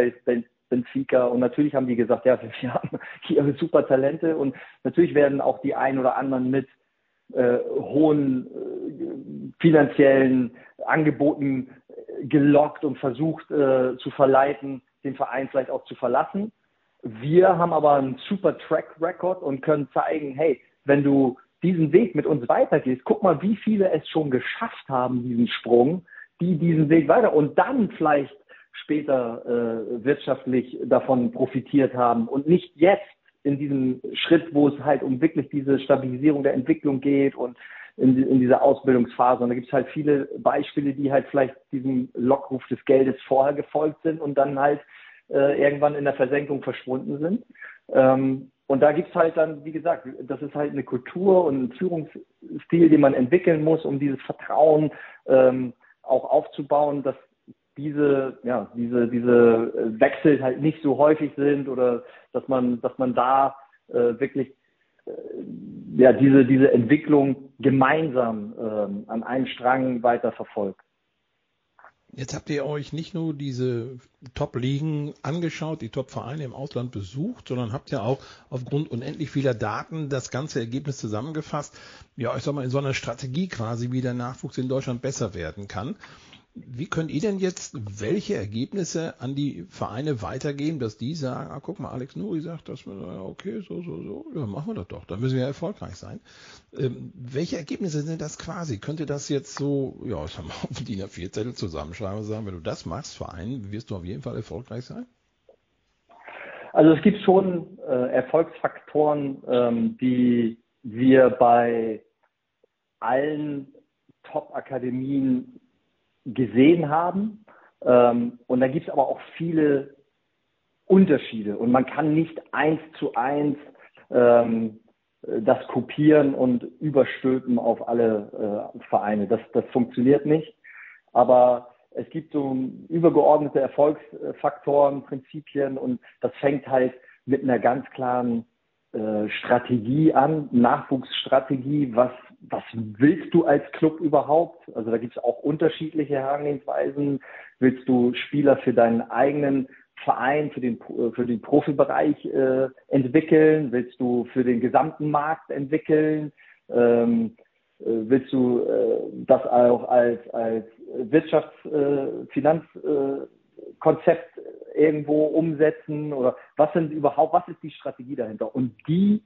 [SPEAKER 1] Benfica und natürlich haben die gesagt, ja, wir haben hier super Talente und natürlich werden auch die ein oder anderen mit äh, hohen äh, finanziellen Angeboten gelockt und versucht äh, zu verleiten, den Verein vielleicht auch zu verlassen. Wir haben aber einen super Track Record und können zeigen, hey, wenn du diesen Weg mit uns weitergehst, guck mal, wie viele es schon geschafft haben, diesen Sprung, die diesen Weg weiter und dann vielleicht später äh, wirtschaftlich davon profitiert haben und nicht jetzt in diesem Schritt, wo es halt um wirklich diese Stabilisierung der Entwicklung geht und in, in dieser Ausbildungsphase. Und da gibt es halt viele Beispiele, die halt vielleicht diesem Lockruf des Geldes vorher gefolgt sind und dann halt äh, irgendwann in der Versenkung verschwunden sind. Ähm, und da gibt es halt dann, wie gesagt, das ist halt eine Kultur und ein Führungsstil, den man entwickeln muss, um dieses Vertrauen ähm, auch aufzubauen, dass diese, ja, diese, diese Wechsel halt nicht so häufig sind oder dass man, dass man da äh, wirklich äh, ja, diese, diese Entwicklung gemeinsam ähm, an einem Strang weiter verfolgt.
[SPEAKER 2] Jetzt habt ihr euch nicht nur diese Top-Ligen angeschaut, die Top-Vereine im Ausland besucht, sondern habt ja auch aufgrund unendlich vieler Daten das ganze Ergebnis zusammengefasst. Ja, ich sag mal, in so einer Strategie quasi, wie der Nachwuchs in Deutschland besser werden kann. Wie könnt ihr denn jetzt welche Ergebnisse an die Vereine weitergeben, dass die sagen, ah, guck mal, Alex Nuri sagt, dass wir, okay, so, so, so, ja, machen wir das doch, dann müssen wir ja erfolgreich sein. Ähm, welche Ergebnisse sind das quasi? Könnt ihr das jetzt so, ja, ich sag mal, auf DIN A4-Zettel zusammenschreiben und sagen, wenn du das machst, Verein, wirst du auf jeden Fall erfolgreich sein?
[SPEAKER 1] Also es gibt schon äh, Erfolgsfaktoren, ähm, die wir bei allen Top-Akademien gesehen haben. Ähm, und da gibt es aber auch viele Unterschiede. Und man kann nicht eins zu eins ähm, das kopieren und überstülpen auf alle äh, Vereine. Das, das funktioniert nicht. Aber es gibt so übergeordnete Erfolgsfaktoren, Prinzipien und das fängt halt mit einer ganz klaren äh, Strategie an, Nachwuchsstrategie, was, was willst du als Club überhaupt? Also da gibt es auch unterschiedliche Herangehensweisen. Willst du Spieler für deinen eigenen Verein, für den, für den Profibereich äh, entwickeln? Willst du für den gesamten Markt entwickeln? Ähm, äh, willst du äh, das auch als, als Wirtschafts-, äh, Finanzkonzept irgendwo umsetzen oder was sind überhaupt, was ist die Strategie dahinter? Und die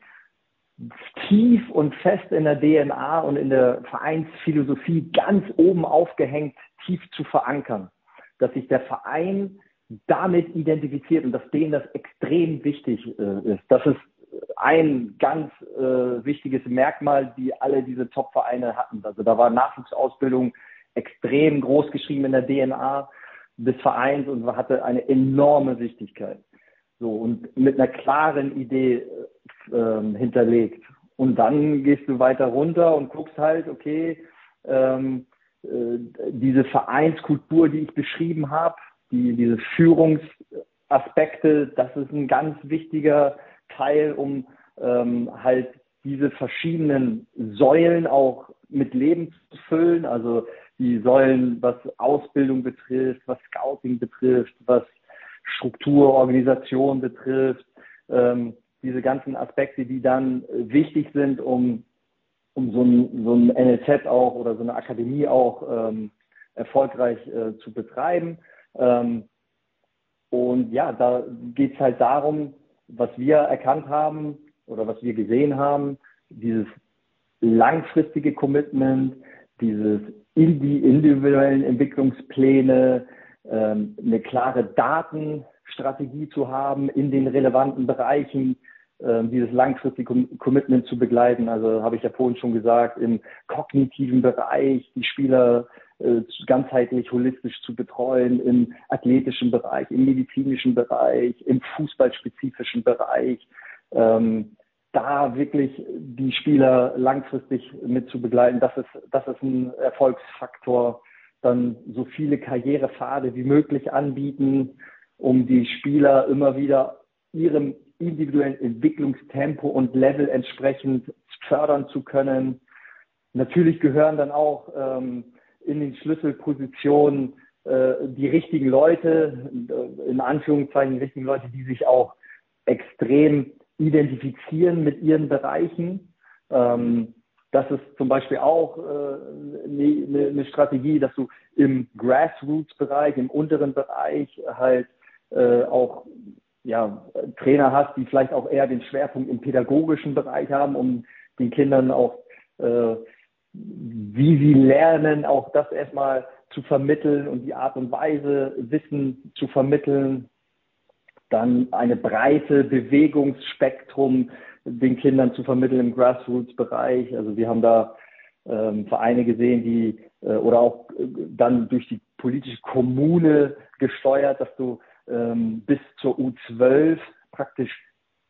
[SPEAKER 1] tief und fest in der DNA und in der Vereinsphilosophie ganz oben aufgehängt, tief zu verankern. Dass sich der Verein damit identifiziert und dass denen das extrem wichtig äh, ist. Das ist ein ganz äh, wichtiges Merkmal, die alle diese Top-Vereine hatten. Also da war Nachwuchsausbildung extrem groß geschrieben in der DNA des Vereins und hatte eine enorme Wichtigkeit. So, und mit einer klaren Idee äh, hinterlegt. Und dann gehst du weiter runter und guckst halt, okay, ähm, äh, diese Vereinskultur, die ich beschrieben habe, die, diese Führungsaspekte, das ist ein ganz wichtiger Teil, um ähm, halt diese verschiedenen Säulen auch mit Leben zu füllen. Also die Säulen, was Ausbildung betrifft, was Scouting betrifft, was Struktur, Organisation betrifft, ähm, diese ganzen Aspekte, die dann wichtig sind, um, um so, ein, so ein NLZ auch oder so eine Akademie auch ähm, erfolgreich äh, zu betreiben. Ähm, und ja, da geht es halt darum, was wir erkannt haben oder was wir gesehen haben, dieses langfristige Commitment, dieses in die individuellen Entwicklungspläne, ähm, eine klare Datenstrategie zu haben in den relevanten Bereichen, ähm, dieses langfristige Commitment zu begleiten. Also habe ich ja vorhin schon gesagt, im kognitiven Bereich die Spieler äh, ganzheitlich, holistisch zu betreuen, im athletischen Bereich, im medizinischen Bereich, im fußballspezifischen Bereich. Ähm, da wirklich die Spieler langfristig mit zu begleiten, das ist, das ist ein Erfolgsfaktor. Dann so viele Karrierepfade wie möglich anbieten, um die Spieler immer wieder ihrem individuellen Entwicklungstempo und Level entsprechend fördern zu können. Natürlich gehören dann auch ähm, in den Schlüsselpositionen äh, die richtigen Leute, in Anführungszeichen die richtigen Leute, die sich auch extrem identifizieren mit ihren Bereichen. Ähm, das ist zum Beispiel auch äh, eine, ne, ne Strategie, dass du im Grassroots-Bereich, im unteren Bereich halt äh, auch ja, Trainer hast, die vielleicht auch eher den Schwerpunkt im pädagogischen Bereich haben, um den Kindern auch, äh, wie sie lernen, auch das erstmal zu vermitteln und die Art und Weise, Wissen zu vermitteln, dann eine breite Bewegungsspektrum den Kindern zu vermitteln im Grassroots-Bereich. Also wir haben da ähm, Vereine gesehen, die äh, oder auch äh, dann durch die politische Kommune gesteuert, dass du ähm, bis zur U12 praktisch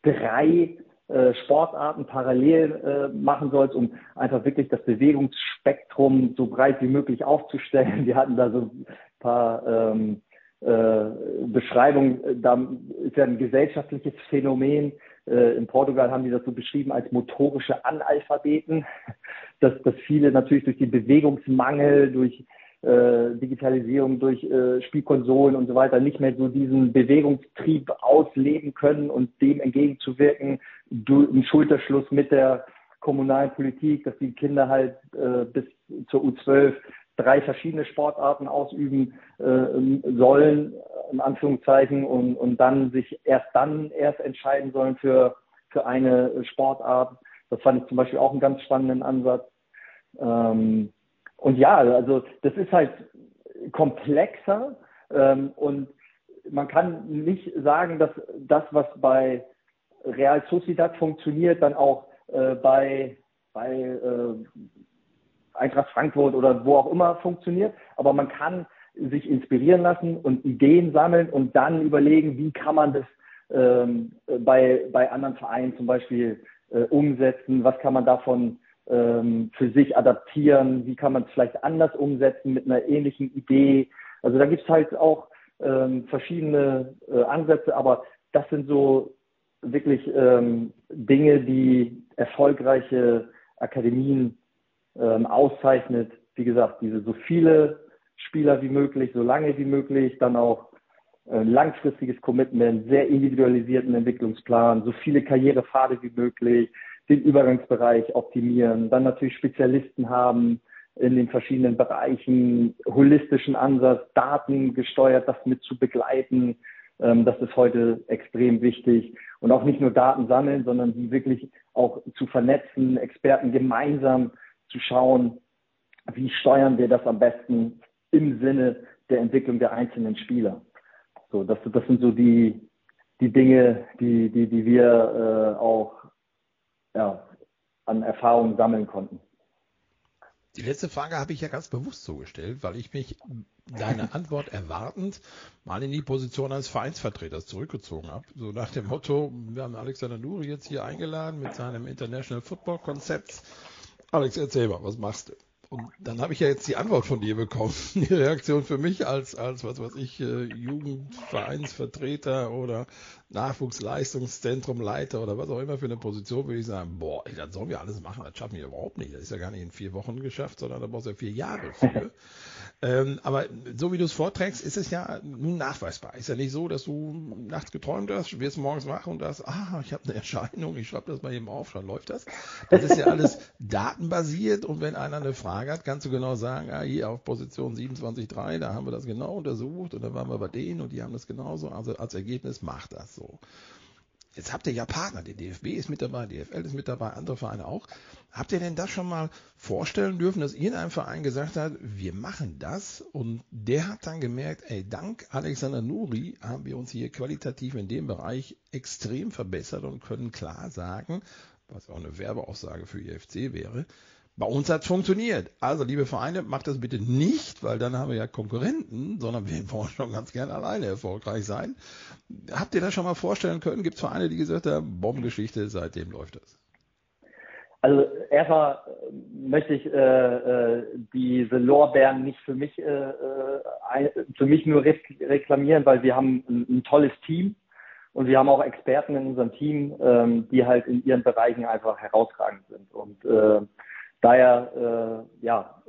[SPEAKER 1] drei äh, Sportarten parallel äh, machen sollst, um einfach wirklich das Bewegungsspektrum so breit wie möglich aufzustellen. Wir hatten da so ein paar ähm, äh, Beschreibung, äh, da ist ja ein gesellschaftliches Phänomen. Äh, in Portugal haben die das so beschrieben als motorische Analphabeten, dass, dass viele natürlich durch den Bewegungsmangel, durch äh, Digitalisierung, durch äh, Spielkonsolen und so weiter nicht mehr so diesen Bewegungstrieb ausleben können und dem entgegenzuwirken, du, ein Schulterschluss mit der kommunalen Politik, dass die Kinder halt äh, bis zur U12 drei verschiedene Sportarten ausüben äh, sollen, in Anführungszeichen, und, und dann sich erst dann erst entscheiden sollen für, für eine Sportart. Das fand ich zum Beispiel auch einen ganz spannenden Ansatz. Ähm, und ja, also das ist halt komplexer ähm, und man kann nicht sagen, dass das, was bei Real Sociedad funktioniert, dann auch äh, bei, bei äh, Eintracht Frankfurt oder wo auch immer funktioniert. Aber man kann sich inspirieren lassen und Ideen sammeln und dann überlegen, wie kann man das ähm, bei, bei anderen Vereinen zum Beispiel äh, umsetzen, was kann man davon ähm, für sich adaptieren, wie kann man es vielleicht anders umsetzen mit einer ähnlichen Idee. Also da gibt es halt auch ähm, verschiedene äh, Ansätze, aber das sind so wirklich ähm, Dinge, die erfolgreiche Akademien ähm, auszeichnet. Wie gesagt, diese so viele Spieler wie möglich, so lange wie möglich, dann auch äh, langfristiges Commitment, sehr individualisierten Entwicklungsplan, so viele Karrierepfade wie möglich, den Übergangsbereich optimieren, dann natürlich Spezialisten haben in den verschiedenen Bereichen, holistischen Ansatz, Daten gesteuert, das mit zu begleiten. Ähm, das ist heute extrem wichtig. Und auch nicht nur Daten sammeln, sondern die wirklich auch zu vernetzen, Experten gemeinsam zu schauen, wie steuern wir das am besten im Sinne der Entwicklung der einzelnen Spieler. So, das, das sind so die, die Dinge, die, die, die wir äh, auch ja, an Erfahrungen sammeln konnten.
[SPEAKER 2] Die letzte Frage habe ich ja ganz bewusst so gestellt, weil ich mich deine Antwort erwartend mal in die Position eines Vereinsvertreters zurückgezogen habe. So nach dem Motto, wir haben Alexander Nuri jetzt hier eingeladen mit seinem International Football Konzept. Alex, erzähl mal, was machst du? Und dann habe ich ja jetzt die Antwort von dir bekommen. Die Reaktion für mich als, als was weiß ich, äh, Jugendvereinsvertreter oder Nachwuchsleistungszentrum Leiter oder was auch immer für eine Position, würde ich sagen, boah, ey, das sollen wir alles machen, das schaffen wir überhaupt nicht. Das ist ja gar nicht in vier Wochen geschafft, sondern da brauchst du ja vier Jahre für. ähm, aber so wie du es vorträgst, ist es ja nun nachweisbar. Ist ja nicht so, dass du nachts geträumt hast, wirst morgens wach und sagst, ah, ich habe eine Erscheinung, ich schreibe das mal eben auf, dann läuft das. Das ist ja alles datenbasiert und wenn einer eine Frage hat, kannst du genau sagen, ah, hier auf Position 27.3, da haben wir das genau untersucht und dann waren wir bei denen und die haben das genauso. Also als Ergebnis macht das so. Jetzt habt ihr ja Partner, der DFB ist mit dabei, DFL ist mit dabei, andere Vereine auch. Habt ihr denn das schon mal vorstellen dürfen, dass irgendein Verein gesagt hat, wir machen das und der hat dann gemerkt, ey, dank Alexander Nuri haben wir uns hier qualitativ in dem Bereich extrem verbessert und können klar sagen, was auch eine Werbeaussage für IFC wäre, bei uns hat es funktioniert. Also, liebe Vereine, macht das bitte nicht, weil dann haben wir ja Konkurrenten, sondern wir wollen schon ganz gerne alleine erfolgreich sein. Habt ihr das schon mal vorstellen können? Gibt es Vereine, die gesagt haben, Bombengeschichte, seitdem läuft das?
[SPEAKER 1] Also erstmal möchte ich äh, äh, diese Lorbeeren nicht für mich, äh, äh für mich nur reklamieren, weil wir haben ein, ein, tolles Team und wir haben auch Experten in unserem Team, ähm, die halt in ihren Bereichen einfach herausragend sind. Und äh, daher äh, ja,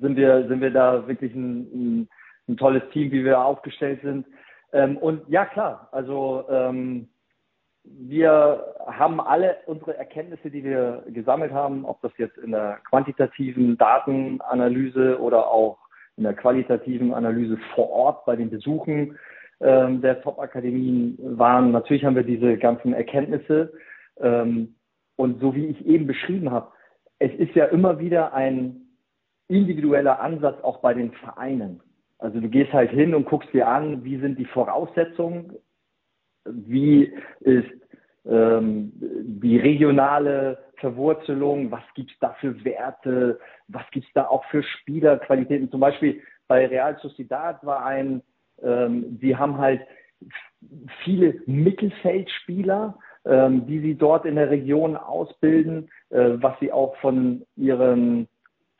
[SPEAKER 1] sind wir, sind wir da wirklich ein, ein, ein, tolles Team, wie wir aufgestellt sind. Ähm, und ja, klar, also ähm, wir haben alle unsere Erkenntnisse, die wir gesammelt haben, ob das jetzt in der quantitativen Datenanalyse oder auch in der qualitativen Analyse vor Ort bei den Besuchen ähm, der Top-Akademien waren. Natürlich haben wir diese ganzen Erkenntnisse. Ähm, und so wie ich eben beschrieben habe, es ist ja immer wieder ein individueller Ansatz auch bei den Vereinen. Also du gehst halt hin und guckst dir an, wie sind die Voraussetzungen, wie ist ähm, die regionale Verwurzelung, was gibt es da für Werte, was gibt es da auch für Spielerqualitäten. Zum Beispiel bei Real Sociedad war ein, ähm, die haben halt viele Mittelfeldspieler, die sie dort in der Region ausbilden, äh, was sie auch von ihren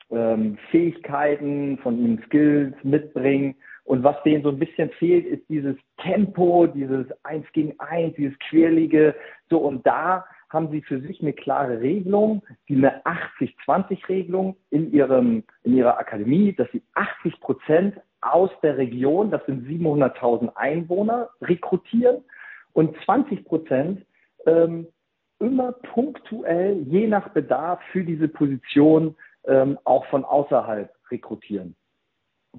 [SPEAKER 1] ähm, Fähigkeiten, von ihren Skills mitbringen. Und was denen so ein bisschen fehlt, ist dieses Tempo, dieses Eins gegen Eins, dieses Querlige. So, und da haben sie für sich eine klare Regelung, die eine 80-20-Regelung in ihrem, in ihrer Akademie, dass sie 80 Prozent aus der Region, das sind 700.000 Einwohner, rekrutieren und 20 Prozent ähm, immer punktuell, je nach Bedarf für diese Position ähm, auch von außerhalb rekrutieren.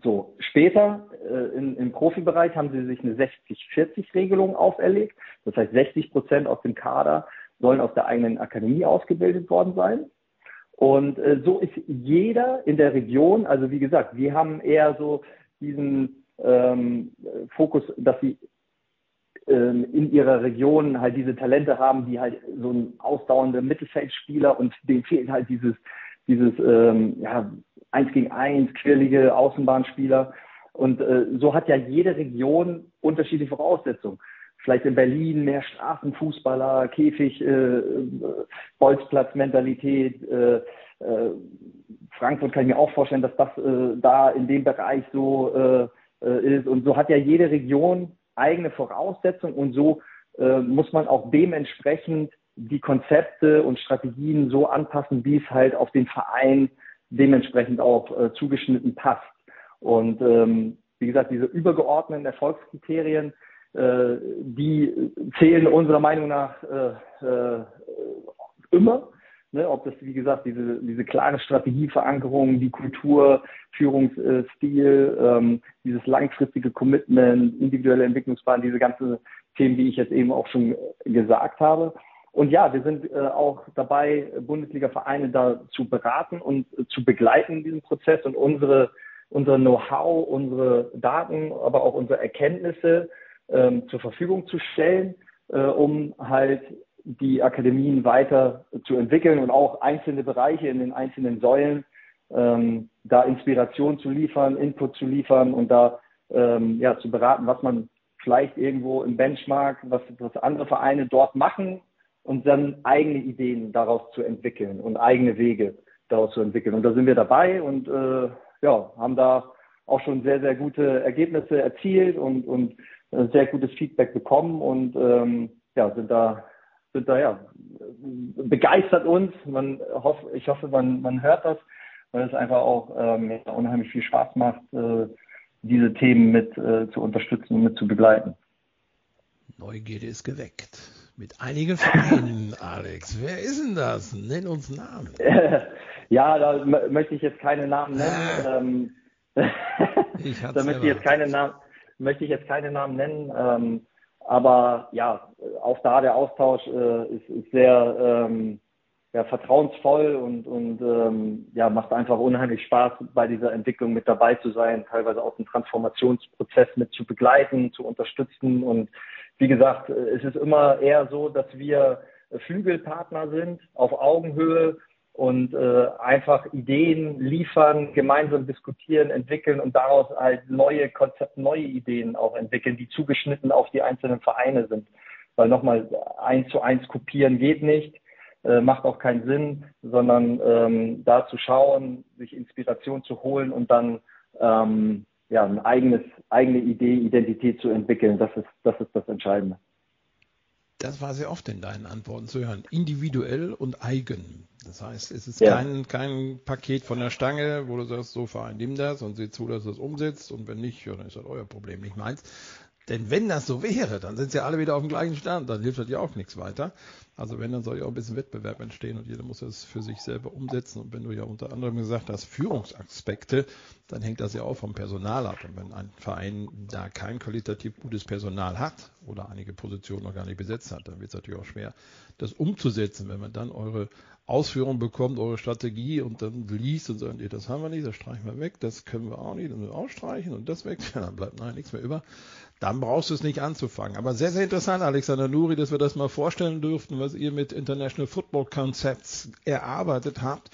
[SPEAKER 1] So, später äh, in, im Profibereich haben sie sich eine 60-40-Regelung auferlegt. Das heißt, 60 Prozent aus dem Kader sollen aus der eigenen Akademie ausgebildet worden sein. Und äh, so ist jeder in der Region, also wie gesagt, wir haben eher so diesen ähm, Fokus, dass sie in ihrer Region halt diese Talente haben, die halt so ein ausdauernder Mittelfeldspieler und denen fehlt halt dieses, dieses ähm, ja, eins gegen eins, quirlige Außenbahnspieler. Und äh, so hat ja jede Region unterschiedliche Voraussetzungen. Vielleicht in Berlin mehr Straßenfußballer, Käfig, äh, Bolzplatz-Mentalität. Äh, äh, Frankfurt kann ich mir auch vorstellen, dass das äh, da in dem Bereich so äh, äh, ist. Und so hat ja jede Region eigene Voraussetzungen und so äh, muss man auch dementsprechend die Konzepte und Strategien so anpassen, wie es halt auf den Verein dementsprechend auch äh, zugeschnitten passt. Und ähm, wie gesagt, diese übergeordneten Erfolgskriterien, äh, die zählen unserer Meinung nach äh, äh, immer. Ne, ob das, wie gesagt, diese, diese klare Strategieverankerung, die Kultur, Führungsstil, ähm, dieses langfristige Commitment, individuelle Entwicklungsplan, diese ganzen Themen, die ich jetzt eben auch schon gesagt habe. Und ja, wir sind äh, auch dabei, Bundesliga-Vereine da zu beraten und äh, zu begleiten in diesem Prozess und unsere, unser Know-how, unsere Daten, aber auch unsere Erkenntnisse ähm, zur Verfügung zu stellen, äh, um halt die Akademien weiter zu entwickeln und auch einzelne Bereiche in den einzelnen Säulen ähm, da Inspiration zu liefern, Input zu liefern und da ähm, ja zu beraten, was man vielleicht irgendwo im Benchmark, was, was andere Vereine dort machen und dann eigene Ideen daraus zu entwickeln und eigene Wege daraus zu entwickeln. Und da sind wir dabei und äh, ja, haben da auch schon sehr, sehr gute Ergebnisse erzielt und, und äh, sehr gutes Feedback bekommen und ähm, ja, sind da, sind da ja begeistert uns. Man hoff, ich hoffe, man, man hört das, weil es einfach auch ähm, unheimlich viel Spaß macht, äh, diese Themen mit äh, zu unterstützen und mit zu begleiten.
[SPEAKER 2] Neugierde ist geweckt mit einigen Vereinen, Alex. Wer ist denn das? Nenn uns Namen.
[SPEAKER 1] ja, da möchte ich jetzt keine Namen nennen. Ah. Ähm, ich da möchte ich jetzt keine Namen, möchte ich jetzt keine Namen nennen. Ähm, aber ja, auch da der Austausch äh, ist, ist, sehr ähm, ja, vertrauensvoll und, und ähm, ja, macht einfach unheimlich Spaß, bei dieser Entwicklung mit dabei zu sein, teilweise auch den Transformationsprozess mit zu begleiten, zu unterstützen. Und wie gesagt, es ist immer eher so, dass wir Flügelpartner sind auf Augenhöhe und äh, einfach Ideen liefern, gemeinsam diskutieren, entwickeln und daraus halt neue Konzepte, neue Ideen auch entwickeln, die zugeschnitten auf die einzelnen Vereine sind. Weil nochmal eins zu eins kopieren geht nicht, äh, macht auch keinen Sinn, sondern ähm, da zu schauen, sich Inspiration zu holen und dann ähm, ja, ein eigenes, eigene Idee, Identität zu entwickeln. Das ist, das ist das Entscheidende.
[SPEAKER 2] Das war sehr oft in deinen Antworten zu hören. Individuell und eigen. Das heißt, es ist ja. kein, kein Paket von der Stange, wo du sagst, so Verein, nimm das und sieh zu, dass du das umsetzt und wenn nicht, ja, dann ist das euer Problem, nicht meins. Denn wenn das so wäre, dann sind sie alle wieder auf dem gleichen Stand, dann hilft das ja auch nichts weiter. Also wenn, dann soll ja auch ein bisschen Wettbewerb entstehen und jeder muss das für sich selber umsetzen. Und wenn du ja unter anderem gesagt hast, Führungsaspekte, dann hängt das ja auch vom Personal ab. Und wenn ein Verein da kein qualitativ gutes Personal hat oder einige Positionen noch gar nicht besetzt hat, dann wird es natürlich auch schwer, das umzusetzen. Wenn man dann eure Ausführung bekommt, eure Strategie und dann liest und sagt, das haben wir nicht, das streichen wir weg, das können wir auch nicht, das müssen wir ausstreichen und das weg, dann bleibt nein nichts mehr über dann brauchst du es nicht anzufangen. Aber sehr, sehr interessant, Alexander Nuri, dass wir das mal vorstellen durften, was ihr mit International Football Concepts erarbeitet habt.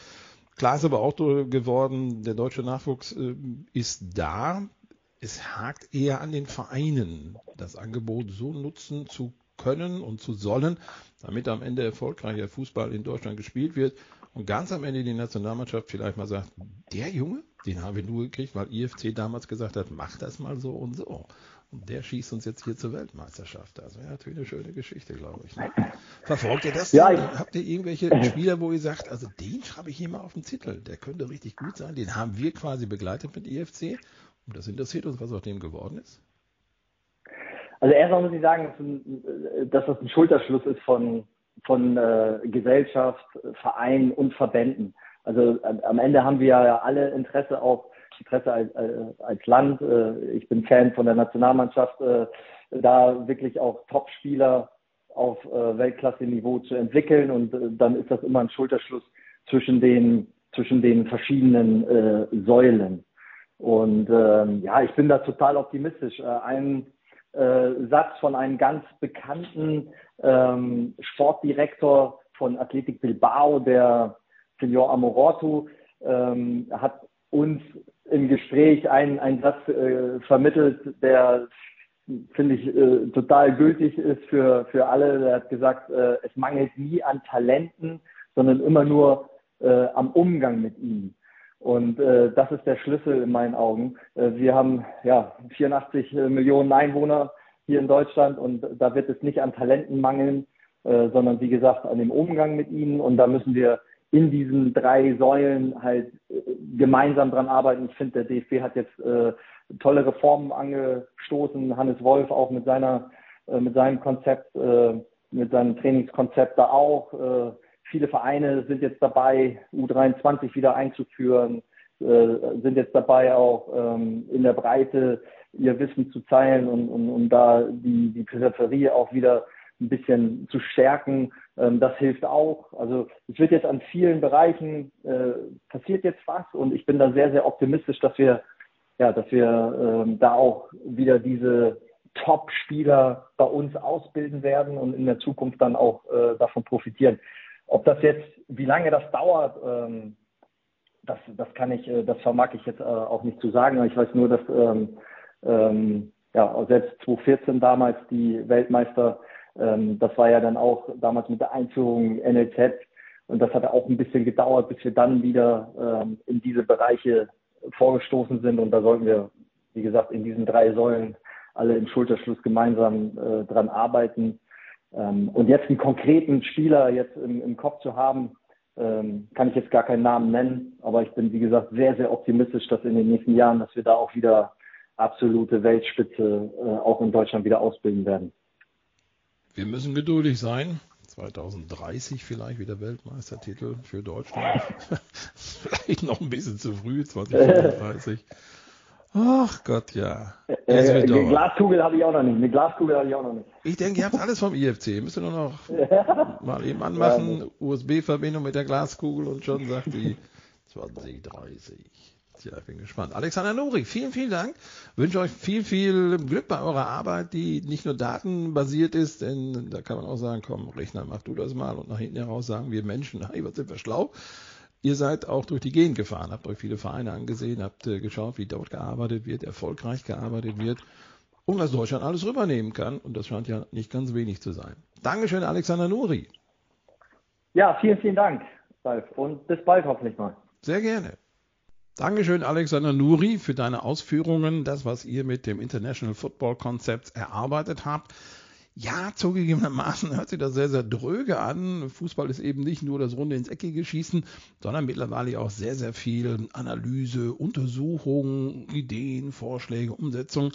[SPEAKER 2] Klar ist aber auch geworden, der deutsche Nachwuchs äh, ist da. Es hakt eher an den Vereinen, das Angebot so nutzen zu können und zu sollen, damit am Ende erfolgreicher Fußball in Deutschland gespielt wird. und ganz am Ende die Nationalmannschaft vielleicht mal sagt, der Junge, den haben wir nur gekriegt, weil IFC damals gesagt hat, mach das mal so und so. Und der schießt uns jetzt hier zur Weltmeisterschaft. Das wäre natürlich eine schöne Geschichte, glaube ich. Ne? Verfolgt ihr das? Ja, ich, Habt ihr irgendwelche Spieler, wo ihr sagt, also den schreibe ich hier mal auf den Zettel, der könnte richtig gut sein, den haben wir quasi begleitet mit IFC und das interessiert uns, was aus dem geworden ist?
[SPEAKER 1] Also erstmal muss ich sagen, dass, das ein Schulterschluss ist von, von äh, Gesellschaft, Vereinen und Verbänden. Also am Ende haben wir ja alle Interesse auf Interesse als, als Land. Äh, ich bin Fan von der Nationalmannschaft, äh, da wirklich auch Top-Spieler auf äh, Weltklasse-Niveau zu entwickeln. Und dann ist das immer ein Schulterschluss zwischen den, zwischen den verschiedenen äh, Säulen. Und ähm, ja, ich bin da total optimistisch. Äh, ein äh, Satz von einem ganz bekannten ähm, Sportdirektor von Athletic Bilbao, der Senor Amoroto, ähm, hat uns im Gespräch einen, einen Satz äh, vermittelt, der finde ich äh, total gültig ist für, für alle. Er hat gesagt, äh, es mangelt nie an Talenten, sondern immer nur äh, am Umgang mit ihnen. Und äh, das ist der Schlüssel in meinen Augen. Äh, wir haben ja 84 Millionen Einwohner hier in Deutschland und da wird es nicht an Talenten mangeln, äh, sondern wie gesagt an dem Umgang mit ihnen. Und da müssen wir in diesen drei Säulen halt äh, gemeinsam dran arbeiten. Ich finde, der DFB hat jetzt äh, tolle Reformen angestoßen. Hannes Wolf auch mit seiner, äh, mit seinem Konzept, äh, mit seinem Trainingskonzept da auch. Äh, viele Vereine sind jetzt dabei, U23 wieder einzuführen, äh, sind jetzt dabei auch ähm, in der Breite ihr Wissen zu teilen und, und, und da die, die Peripherie auch wieder ein bisschen zu stärken. Ähm, das hilft auch. Also es wird jetzt an vielen Bereichen äh, passiert jetzt was und ich bin da sehr, sehr optimistisch, dass wir ja, dass wir ähm, da auch wieder diese Top-Spieler bei uns ausbilden werden und in der Zukunft dann auch äh, davon profitieren. Ob das jetzt, wie lange das dauert, ähm, das, das kann ich, äh, das vermag ich jetzt äh, auch nicht zu sagen. Ich weiß nur, dass ähm, ähm, ja, selbst 2014 damals die Weltmeister ähm, das war ja dann auch damals mit der Einführung NLZ und das hat auch ein bisschen gedauert, bis wir dann wieder ähm, in diese Bereiche vorgestoßen sind und da sollten wir, wie gesagt, in diesen drei Säulen alle im Schulterschluss gemeinsam äh, dran arbeiten. Ähm, und jetzt einen konkreten Spieler jetzt im, im Kopf zu haben, ähm, kann ich jetzt gar keinen Namen nennen, aber ich bin, wie gesagt, sehr, sehr optimistisch, dass in den nächsten Jahren, dass wir da auch wieder absolute Weltspitze äh, auch in Deutschland wieder ausbilden werden.
[SPEAKER 2] Wir müssen geduldig sein. 2030 vielleicht wieder Weltmeistertitel für Deutschland. vielleicht noch ein bisschen zu früh, 2035. Ach Gott, ja.
[SPEAKER 1] Äh, eine Glaskugel habe ich auch noch nicht. Eine Glaskugel habe ich auch noch nicht.
[SPEAKER 2] Ich denke, ihr habt alles vom IFC. Müsst ihr nur noch mal eben anmachen, USB-Verbindung mit der Glaskugel und schon sagt die 2030. Tja, ich bin gespannt. Alexander Nuri, vielen, vielen Dank. Wünsche euch viel, viel Glück bei eurer Arbeit, die nicht nur datenbasiert ist, denn da kann man auch sagen, komm, Rechner, mach du das mal und nach hinten heraus sagen wir Menschen, hey, was sind wir schlau. Ihr seid auch durch die Gegend gefahren, habt euch viele Vereine angesehen, habt äh, geschaut, wie dort gearbeitet wird, erfolgreich gearbeitet wird und was Deutschland alles rübernehmen kann. Und das scheint ja nicht ganz wenig zu sein. Dankeschön, Alexander Nuri.
[SPEAKER 1] Ja, vielen, vielen Dank, Ralf. Und bis bald hoffentlich mal.
[SPEAKER 2] Sehr gerne. Dankeschön, Alexander Nuri, für deine Ausführungen, das, was ihr mit dem International Football Konzept erarbeitet habt. Ja, zugegebenermaßen hört sich das sehr, sehr dröge an. Fußball ist eben nicht nur das Runde ins Eckige schießen, sondern mittlerweile auch sehr, sehr viel Analyse, Untersuchung, Ideen, Vorschläge, Umsetzung.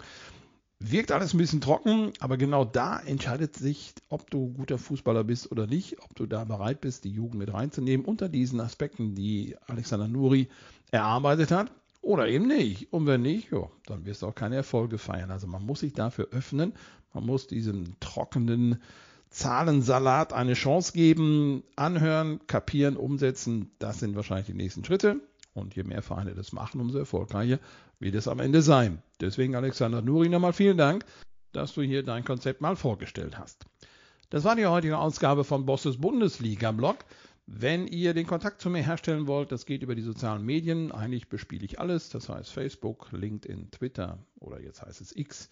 [SPEAKER 2] Wirkt alles ein bisschen trocken, aber genau da entscheidet sich, ob du guter Fußballer bist oder nicht, ob du da bereit bist, die Jugend mit reinzunehmen unter diesen Aspekten, die Alexander Nuri erarbeitet hat oder eben nicht. Und wenn nicht, jo, dann wirst du auch keine Erfolge feiern. Also man muss sich dafür öffnen, man muss diesem trockenen Zahlensalat eine Chance geben, anhören, kapieren, umsetzen. Das sind wahrscheinlich die nächsten Schritte. Und je mehr Vereine das machen, umso erfolgreicher wird es am Ende sein. Deswegen, Alexander Nuri, nochmal vielen Dank, dass du hier dein Konzept mal vorgestellt hast. Das war die heutige Ausgabe von Bosses Bundesliga-Blog. Wenn ihr den Kontakt zu mir herstellen wollt, das geht über die sozialen Medien. Eigentlich bespiele ich alles, das heißt Facebook, LinkedIn, Twitter oder jetzt heißt es X.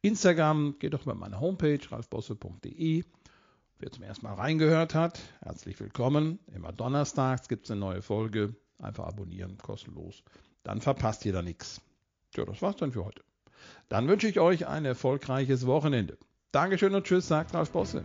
[SPEAKER 2] Instagram, geht doch über meine Homepage ralfbosse.de. Wer zum ersten Mal reingehört hat, herzlich willkommen. Immer donnerstags gibt es eine neue Folge. Einfach abonnieren, kostenlos. Dann verpasst ihr da nichts. Ja, das war's dann für heute. Dann wünsche ich euch ein erfolgreiches Wochenende. Dankeschön und tschüss, sagt Ralf Bosse.